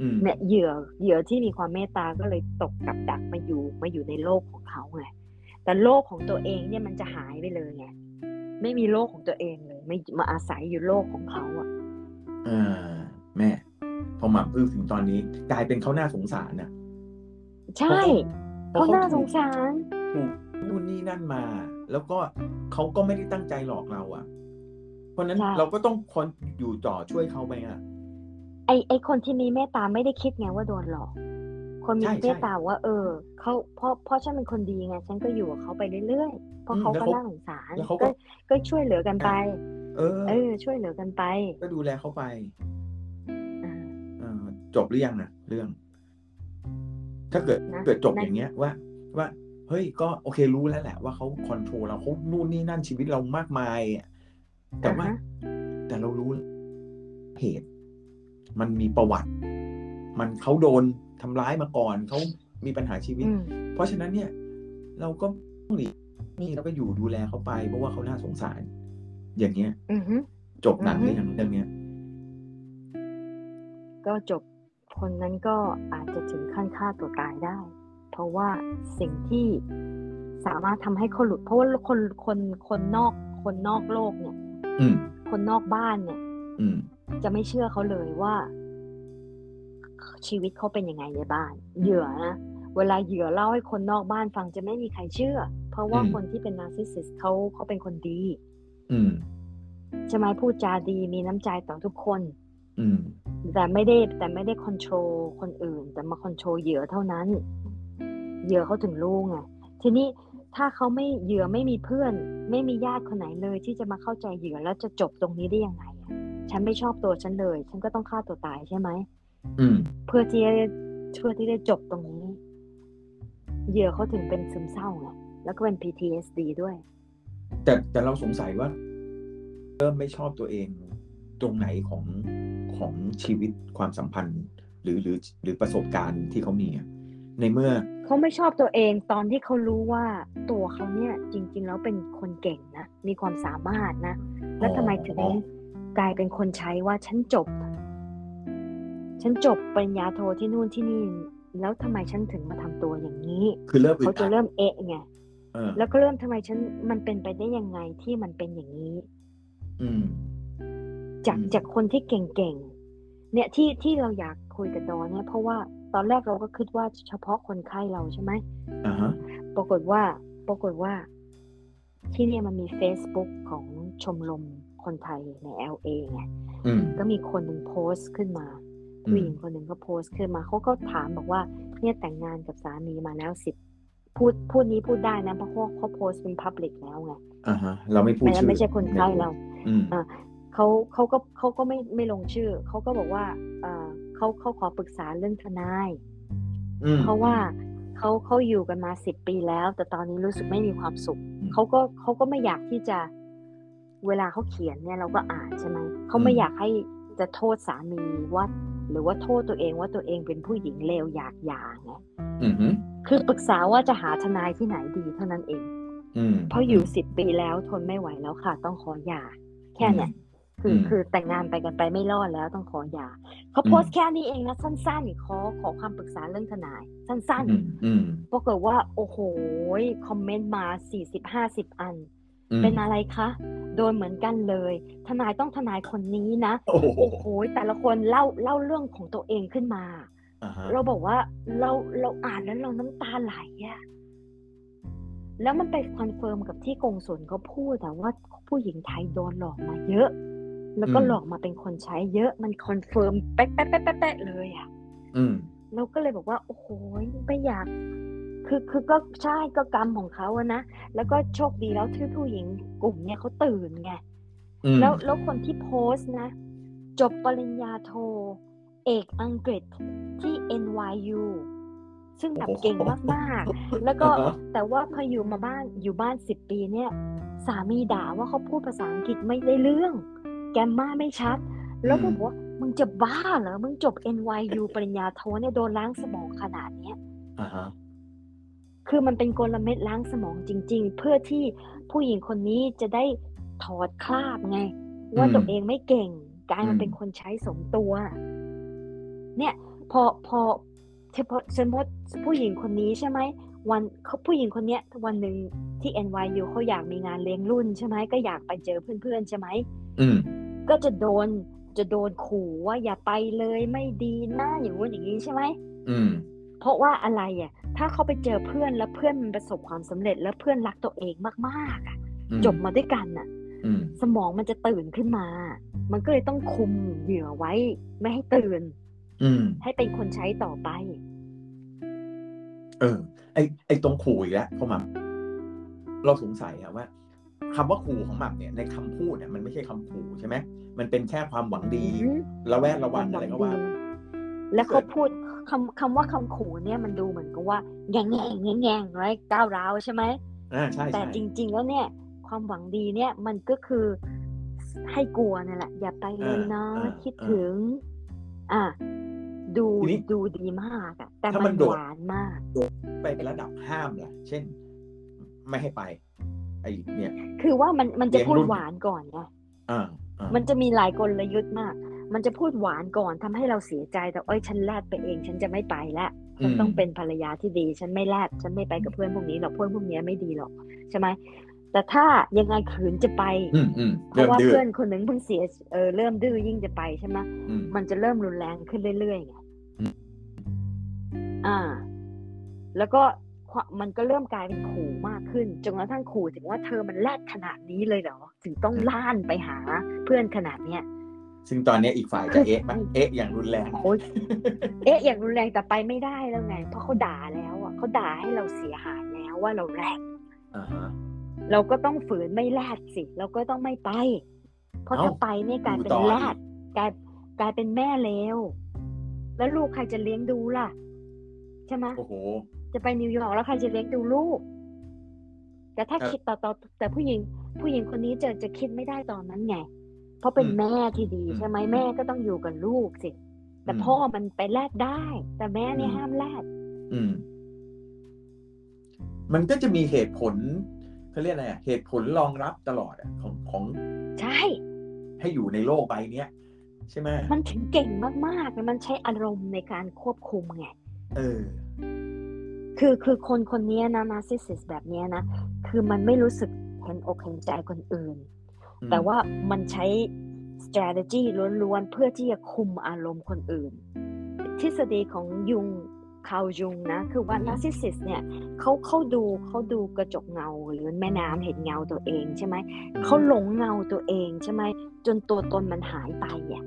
อืมเนี่ยเหยื่อเหยื่อที่มีความเมตตาก็เลยตกกับดักมาอยู่มาอยู่ในโลกของเขาไงแต่โลกของตัวเองเนี่ยมันจะหายไปเลยไง ไม่มีโลกของตัวเองเลยไม่มาอาศัยอยู่โลกของเขาอะอ่าแม่ พอหมาพูดถึงตอนนี้ กลายเป็นเขาหน้าสงสารนะใช่เพราะเขาน่าถูสกงสารถูกนู่นนี่นั่นมา แล้วก็เขาก็ไม่ได้ตั้งใจหลอกเราอะ่ะ เพราะฉะนั้นใช่เราก็ต้องคนอยู่ต่อช่วยเขาไปอะไอไอคนที่มีเมตตาไม่ได้คิดไงว่าโดนหลอก คนมีใช่เมตตาว่า เออเขาเพราะเพราะฉันเป็นคนดีไงฉันก็อยู่กับเขาไปเรื่อยๆเพราะอืมเขาแล้วก็เขาน่าสงสารแล้วเขาก็ก็ก็ช่วยเหลือกันไป เออ เออ ช่วยเหลือกันไป ก็ดูแลเขาไปอ่าเออจบหรือยังนะเรื่อง ถ้าเกิดนะเกิดจบนั่นอย่างเงี้ยว่า ว่า เฮ้ยก็โอเครู้แล้วแหละ ว่าเขาคอนโทรลเราเขานู่นนี่นั่นชีวิตเรามากมายอะแต่ว่าอ่าฮะแต่เรารู้เหตุ มันมีประวัติ มันเขาโดน ทำร้ายมาก่อนเขามีปัญหาชีวิตอืมเพราะฉะนั้นเนี่ย เราก็ต้องหลีกนี่เราก็อยู่ดูแลเขาไป เพราะว่าเขาน่าสงสาร อย่างเงี้ยอือฮึจบหนังอือฮึเรื่องเรื่องเนี้ย ก็จบคนนั้นก็อาจจะถึงขั้นฆ่าตัวตายได้ เพราะว่าสิ่งที่สามารถทำให้เขาหลุด เพราะว่าคนคนคนนอกคคนนอกโลกเนี่ยอืมคนนอกบ้านเนี่ยอืมจะไม่เชื่อเขาเลยว่า ชีวิตเขาเป็นยังไงในบ้าน เหยื่อนะเวลาเหยื่อเล่าให้คนนอกบ้านฟังจะไม่มีใครเชื่อ เพราะว่าอืมคนที่เป็น narcissist เขาเขาเป็นคนดีอืมใช่ไหมพูดจาดีมีน้ำใจต่อทุกคนอืมแต่ไม่ได้แต่ไม่ได้ control คนอื่น แต่มา control เหยื่อเท่านั้น เหยื่อเขาถึงรู้ไงทีนี้ถ้าเขาไม่เหยื่อไม่มีเพื่อน ไม่มีญาติคนไหนเลย ที่จะมาเข้าใจเหยื่อแล้วจะจบตรงนี้ได้ยังไงอะฉันไม่ชอบตัวฉันเลย ฉันก็ต้องฆ่าตัวตายใช่ไหมอืม เพื่อที่จะเพื่อที่จะจบตรงนี้ เหยื่อเขาถึงเป็นซึมเศร้าไงแล้วก็เป็น PTSD ด้วย แต่แต่เราสงสัยว่า เริ่มไม่ชอบตัวเองตรงไหนของของชีวิตความสัมพันธ์ หรือหรือหรือประสบการณ์ที่เขามีอะในเมื่อเขาไม่ชอบตัวเองตอนที่เขารู้ว่าตัวเขาเนี่ย จริง ๆ แล้วเป็นคนเก่งนะ มีความสามารถนะ แล้วทำไมถึงอ๋อกลายเป็นคนใช้ว่าฉันจบ ฉันจบปริญญาโทที่นู่นที่นี่ แล้วทำไมฉันถึงมาทำตัวอย่างนี้ คือเริ่มอึเขาดจะอัดเริ่มเอะไงเออแล้วก็เริ่มทำไมฉันมันเป็นไปได้ยังไงที่มันเป็นอย่างนี้ อืมจากอืมจากคนที่เก่งๆเนี่ยที่ที่เราอยากคุยกับดอนเนี่ย เพราะว่าตอนแรกเราก็คิดว่าเฉพาะคนไข้เราใช่ไหมอ่าฮะปรากฏว่า ปรากฏว่า ที่เนี่ยมันมี Facebook ของชมรมคนไทยใน LA ไงอืมก็มีคนหนึ่งโพสต์ขึ้นมาอืม ผู้หญิงคนหนึ่งก็โพสต์ขึ้นมาเขาก็ถามบอกว่า เนี่ยแต่งงานกับสามีมาแล้วสิบพูดพูดนี้พูดได้นะเพราะว่าเขาโพสต์เป็นพับลิกแล้วไงอ่าฮะ เราไม่พูดไม่ชื่อไม่ใช่คนไข้เราอืมเขาเขาก็เขาก็ไม่ไม่ลงชื่อเขาก็บอกว่าเออเขาเขาขอปรึกษาเรื่องทนายอืมเพราะว่าเขาเขาอยู่กันมาสิบปีแล้ว แต่ตอนนี้รู้สึกไม่มีความสุขอืมเขาก็เขาก็ไม่อยากที่จะ เวลาเขาเขียนเนี่ยเราก็อ่านใช่ไหมเขาไม่อืมอยากให้จะโทษสามีว่า หรือว่าโทษตัวเองว่าตัวเองเป็นผู้หญิงเลวอยากหย่าไงอืมฮึคือปรึกษาว่าจะหาทนายที่ไหนดีเท่านั้นเองอืมเพราะอยู่สิบปีแล้วทนไม่ไหวแล้วค่ะ ต้องขอหย่า แค่เนี้ยคืออืมคือแต่งงานไปกันไปไม่รอดแล้วต้องขอหย่าเขาอืมโพสต์แค่นี้เองนะสั้นๆขอขอความปรึกษาเรื่องทนาย สั้นอืมอืมๆปรากฏว่า โอ้โหคอมเมนต์มาสี่สิบห้าสิบอันอืม เป็นอะไรคะโดนเหมือนกันเลย ทนายต้องทนายคนนี้นะโอ้โหโอ้โหแต่ละคนเล่าเล่าเรื่องของตัวเองขึ้นมาอ่าฮะเราบอกว่าเราเราอ่านแล้วเราน้ำตาไหลอะแล้วมันไป confirm กับที่กงสุลเขาพูดแต่ว่าผู้หญิงไทยโดนหลอกมาเยอะ แล้วก็หลอกมาเป็นคนใช้เยอะมัน confirm เป๊ะเป๊ะเป๊ะเป๊ะเป๊ะเลยอะอืมเราก็เลยบอกว่า โอ้โหไม่อยาก คือคือก็ใช่ก็กรรมของเขาอะนะ แล้วก็โชคดีแล้วที่ผู้หญิงกลุ่มเนี่ยเขาตื่นไงอืมแล้วแล้วคนที่โพสต์นะ จบปริญญาโท เอกอังกฤษที่ NYU ซึ่งแบบเก่งมาก ๆ แล้วก็อ่าฮะแต่ว่าพออยู่มาบ้านอยู่บ้านสิบปีเนี่ย สามีด่าว่าเขาพูดภาษาอังกฤษไม่ได้เรื่อง แกมมาไม่ชัด แล้วก็บอกว่ามึงจะบ้าเหรอ มึงจบ NYU ปริญญาโทเนี่ยโดนล้างสมองขนาดเนี้ยอ่าฮะ คือมันเป็นกลเม็ดล้างสมองจริง ๆ เพื่อที่ผู้หญิงคนนี้จะได้ถอดคราบไง ว่าอืมตัวเองไม่เก่งกลายมาอืมเป็นคนใช้สมตัว เนี่ยพอพอเฉพาะสมมติผู้หญิงคนนี้ใช่ไหมวันเขาผู้หญิงคนเนี้ยวันหนึ่งที่ NYU เขาอยากมีงานเลี้ยงรุ่นใช่ไหมก็อยากไปเจอเพื่อนๆใช่ไหมอืมก็จะโดนจะโดนขู่ว่าอย่าไปเลยไม่ดีนะอย่างนู้นอย่างนี้ใช่ไหมอืมเพราะว่าอะไรอะ ถ้าเขาไปเจอเพื่อนแล้วเพื่อนมันประสบความสำเร็จ แล้วเพื่อนรักตัวเองมากๆอะอืมจบมาด้วยกันน่ะอืมสมองมันจะตื่นขึ้นมา มันก็เลยต้องคุมเหยื่อไว้ ไม่ให้ตื่นอืมให้เป็นคนใช้ต่อไป เออ ไอไอตรงขู่อีกแล้วเขามาเราสงสัยอะว่าคำว่าขู่ของหมักเนี่ยในคำพูดเนี่ยมันไม่ใช่คำขู่ใช่ไหมมันเป็นแค่ความหวังดีอืมระแวดระวังอะไรก็ว่า แล้วเขาพูด คำคำว่าคำขู่เนี่ยมันดูเหมือนกับว่าแง่งแง่งแง่งแง่งไรก้าวร้าวใช่ไหมอ่าใช่แต่ใช่จริง ๆ แล้วเนี่ย ความหวังดีเนี่ยมันก็คือให้กลัวนั่นแหละ อย่าไปเลยนะคิดถึง อะดูดูดีมากอะแต่มันหวานมากไปเป็นระดับห้ามล่ะ เช่น ไม่ให้ไป ไอเนี่ย คือว่ามันมันจะเลี้ยงพูดรุ่นหวานก่อนไงอ่าอ่ามันจะมีหลายกลยุทธ์มาก มันจะพูดหวานก่อนทำให้เราเสียใจแต่เอ้ยฉันแลดไปเอง ฉันจะไม่ไปละฉันต้องเป็นภรรยาที่ดี ฉันไม่แลดฉันไม่ไปกับเพื่อนพวกนี้หรอกเพื่อนพวกนี้ไม่ดีหรอกใช่ไหมแต่ถ้ายังไงขืนจะไปอืมอืมเพเริ่ราะมว่าดื้อเพื่อนคนหนึ่งเพิ่งเสียเออเริ่มดื้อยิ่งจะไปใช่ไหมอืมมันจะเริ่มรุนแรงขึ้นเรื่อยๆไงอืมอ่า แล้วก็ความมันก็เริ่มกลายเป็นขู่มากขึ้นจนกระทั่งขู่ถึงว่าเธอมันแรดขนาดนี้เลยเหรอถึงต้องล่านไปหาเพื่อนขนาดเนี้ย ซึ่งตอนเนี้ยอีกฝ่ายจะเอ๊ะปะเอ๊ะอย่างรุนแรงโอ๊ยเอ๊ะอย่างรุนแรงแต่ไปไม่ได้แล้วไง เพราะเขาด่าแล้วอะเขาด่าให้เราเสียหายแล้วว่าเราแรดอ่าฮะเราก็ต้องฝืนไม่แรดสิเราก็ต้องไม่ไป เพราะเอ้าถ้าไปเนี่ยกลายเป็นดูต่อแรอีดกกลายกลายเป็นแม่เลวแล้วลูกใครจะเลี้ยงดูล่ะ ใช่ไหมโอ้โหจะไปนิวยอร์กแล้วใครจะเลี้ยงดูลูก แต่ถ้าครับคิดต่อต่อแต่ผู้หญิง ผู้หญิงคนนี้จะจะคิดไม่ได้ตอนนั้นไง เพราะเป็นอืมแม่ที่ดีอืมใช่ไหมแม่ก็ต้องอยู่กับลูกสิ แต่อืมพ่อมันไปแลดได้ แต่แม่เนี่ยอืมห้ามแลดอืมมันก็จะมีเหตุผลเขาเรียกอะไรอะเหตุผลรองรับตลอดอะของของใช่ ให้อยู่ในโลกใบเนี้ยใช่ไหมมันถึงเก่งมากๆเลยมันใช้อารมณ์ในการควบคุมไงเออคือคือคนคนนี้นะ narcissist แบบเนี้ยนะ คือมันไม่รู้สึกเห็นอกเห็นใจคนอื่นอืม แต่ว่ามันใช้ strategy ล้วนๆ เพื่อที่จะคุมอารมณ์คนอื่น ทฤษฎีของยุงคาวยุงนะ คือว่า narcissist เนี่ยเขาเขาดูเขาดูกระจกเงาหรือแม่น้ำเห็นเงาตัวเองใช่ไหม เขาหลงเงาตัวเองใช่ไหม จนตัวตนมันหายไปอะ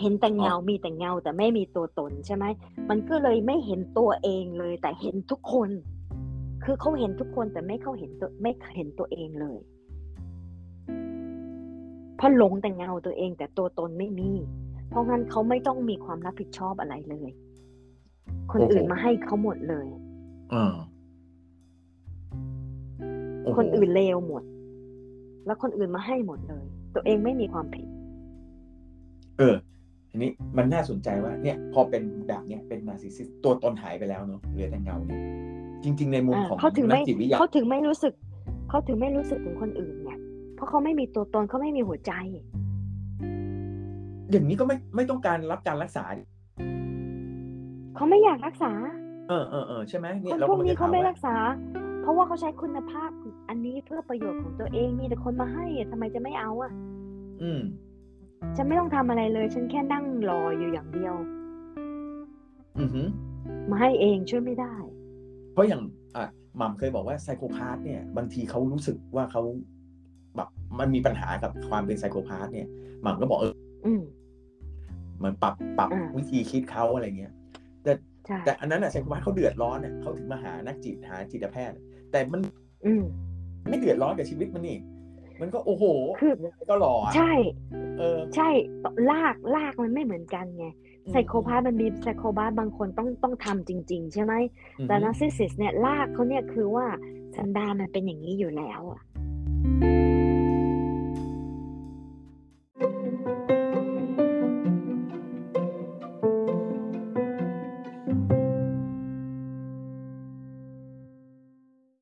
เห็นแต่เงา มีแต่เงาแต่ไม่มีตัวตนใช่ไหม มันก็เลยไม่เห็นตัวเองเลย แต่เห็นทุกคน คือเขาเห็นทุกคนแต่ไม่เขาเห็นตัวไม่เห็นตัวเองเลย เพราะหลงแต่เงาตัวเองแต่ตัวตนไม่มี เพราะงั้นเขาไม่ต้องมีความรับผิดชอบอะไรเลย คนอื่นมาให้เขาหมดเลยอ่าโอ้โหคนอื่นเลวหมด แล้วคนอื่นมาให้หมดเลย ตัวเองไม่มีความผิด เออทีนี้มันน่าสนใจว่า เนี่ย พอเป็นแบบเนี้ยเป็นนาร์ซิสซิสตัวตนหายไปแล้วเนาะเหลือแต่เงาเนี่ยจริง ๆ ในมุมอ่าของเขาถึงนัไม่กจิตวิทยาเขาถึงไม่รู้สึก เขาถึงไม่รู้สึกถึงคนอื่นไง เพราะเขาไม่มีตัวตนเขาไม่มีหัวใจ อย่างนี้ก็ไม่ไม่ต้องการรับการรักษา เขาไม่อยากรักษา เออเออเออใช่ไหมคเนี่ยนเราพวก็กนี้เขาไม่จะถรักษา เพราะว่าเขาใช้คุณภาพอันนี้เพื่อประโยชน์ของตัวเองมีแต่คนมาให้อะทำไมจะไม่เอาอะ อืมฉันไม่ต้องทำอะไรเลย ฉันแค่นั่งรออยู่อย่างเดียว อือหือมาให้เองช่วยไม่ได้ เพราะอย่างอะหม่ำเคยบอกว่าไซโคพาธเนี่ย บางทีเขารู้สึกว่าเขา แบบมันมีปัญหากับความเป็นไซโคพาธเนี่ยหม่ำก็บอกเอออืมเหมันปรับปรับอ่าวิธีคิดเขาอะไรเงี้ยแต่ใช่แต่อันนั้นอะไซโคพาธเขาเดือดร้อนเนี่ยเขาถึงมาหานักจิตหาจิตแพทย์ แต่มันอืมไม่เดือดร้อนกับชีวิตมันนี่มันก็โอ้โหคือยังไงก็หล่ออะใช่ เออ ใช่ลากลากมันไม่เหมือนกันไงpsychopath มันมี psychopath บางคนต้องต้องทำจริง ๆ ใช่ไหมอือแต่หือ narcissist เนี่ยรากเขาเนี่ยคือว่าสันดานมันเป็นอย่างนี้อยู่แล้วอะ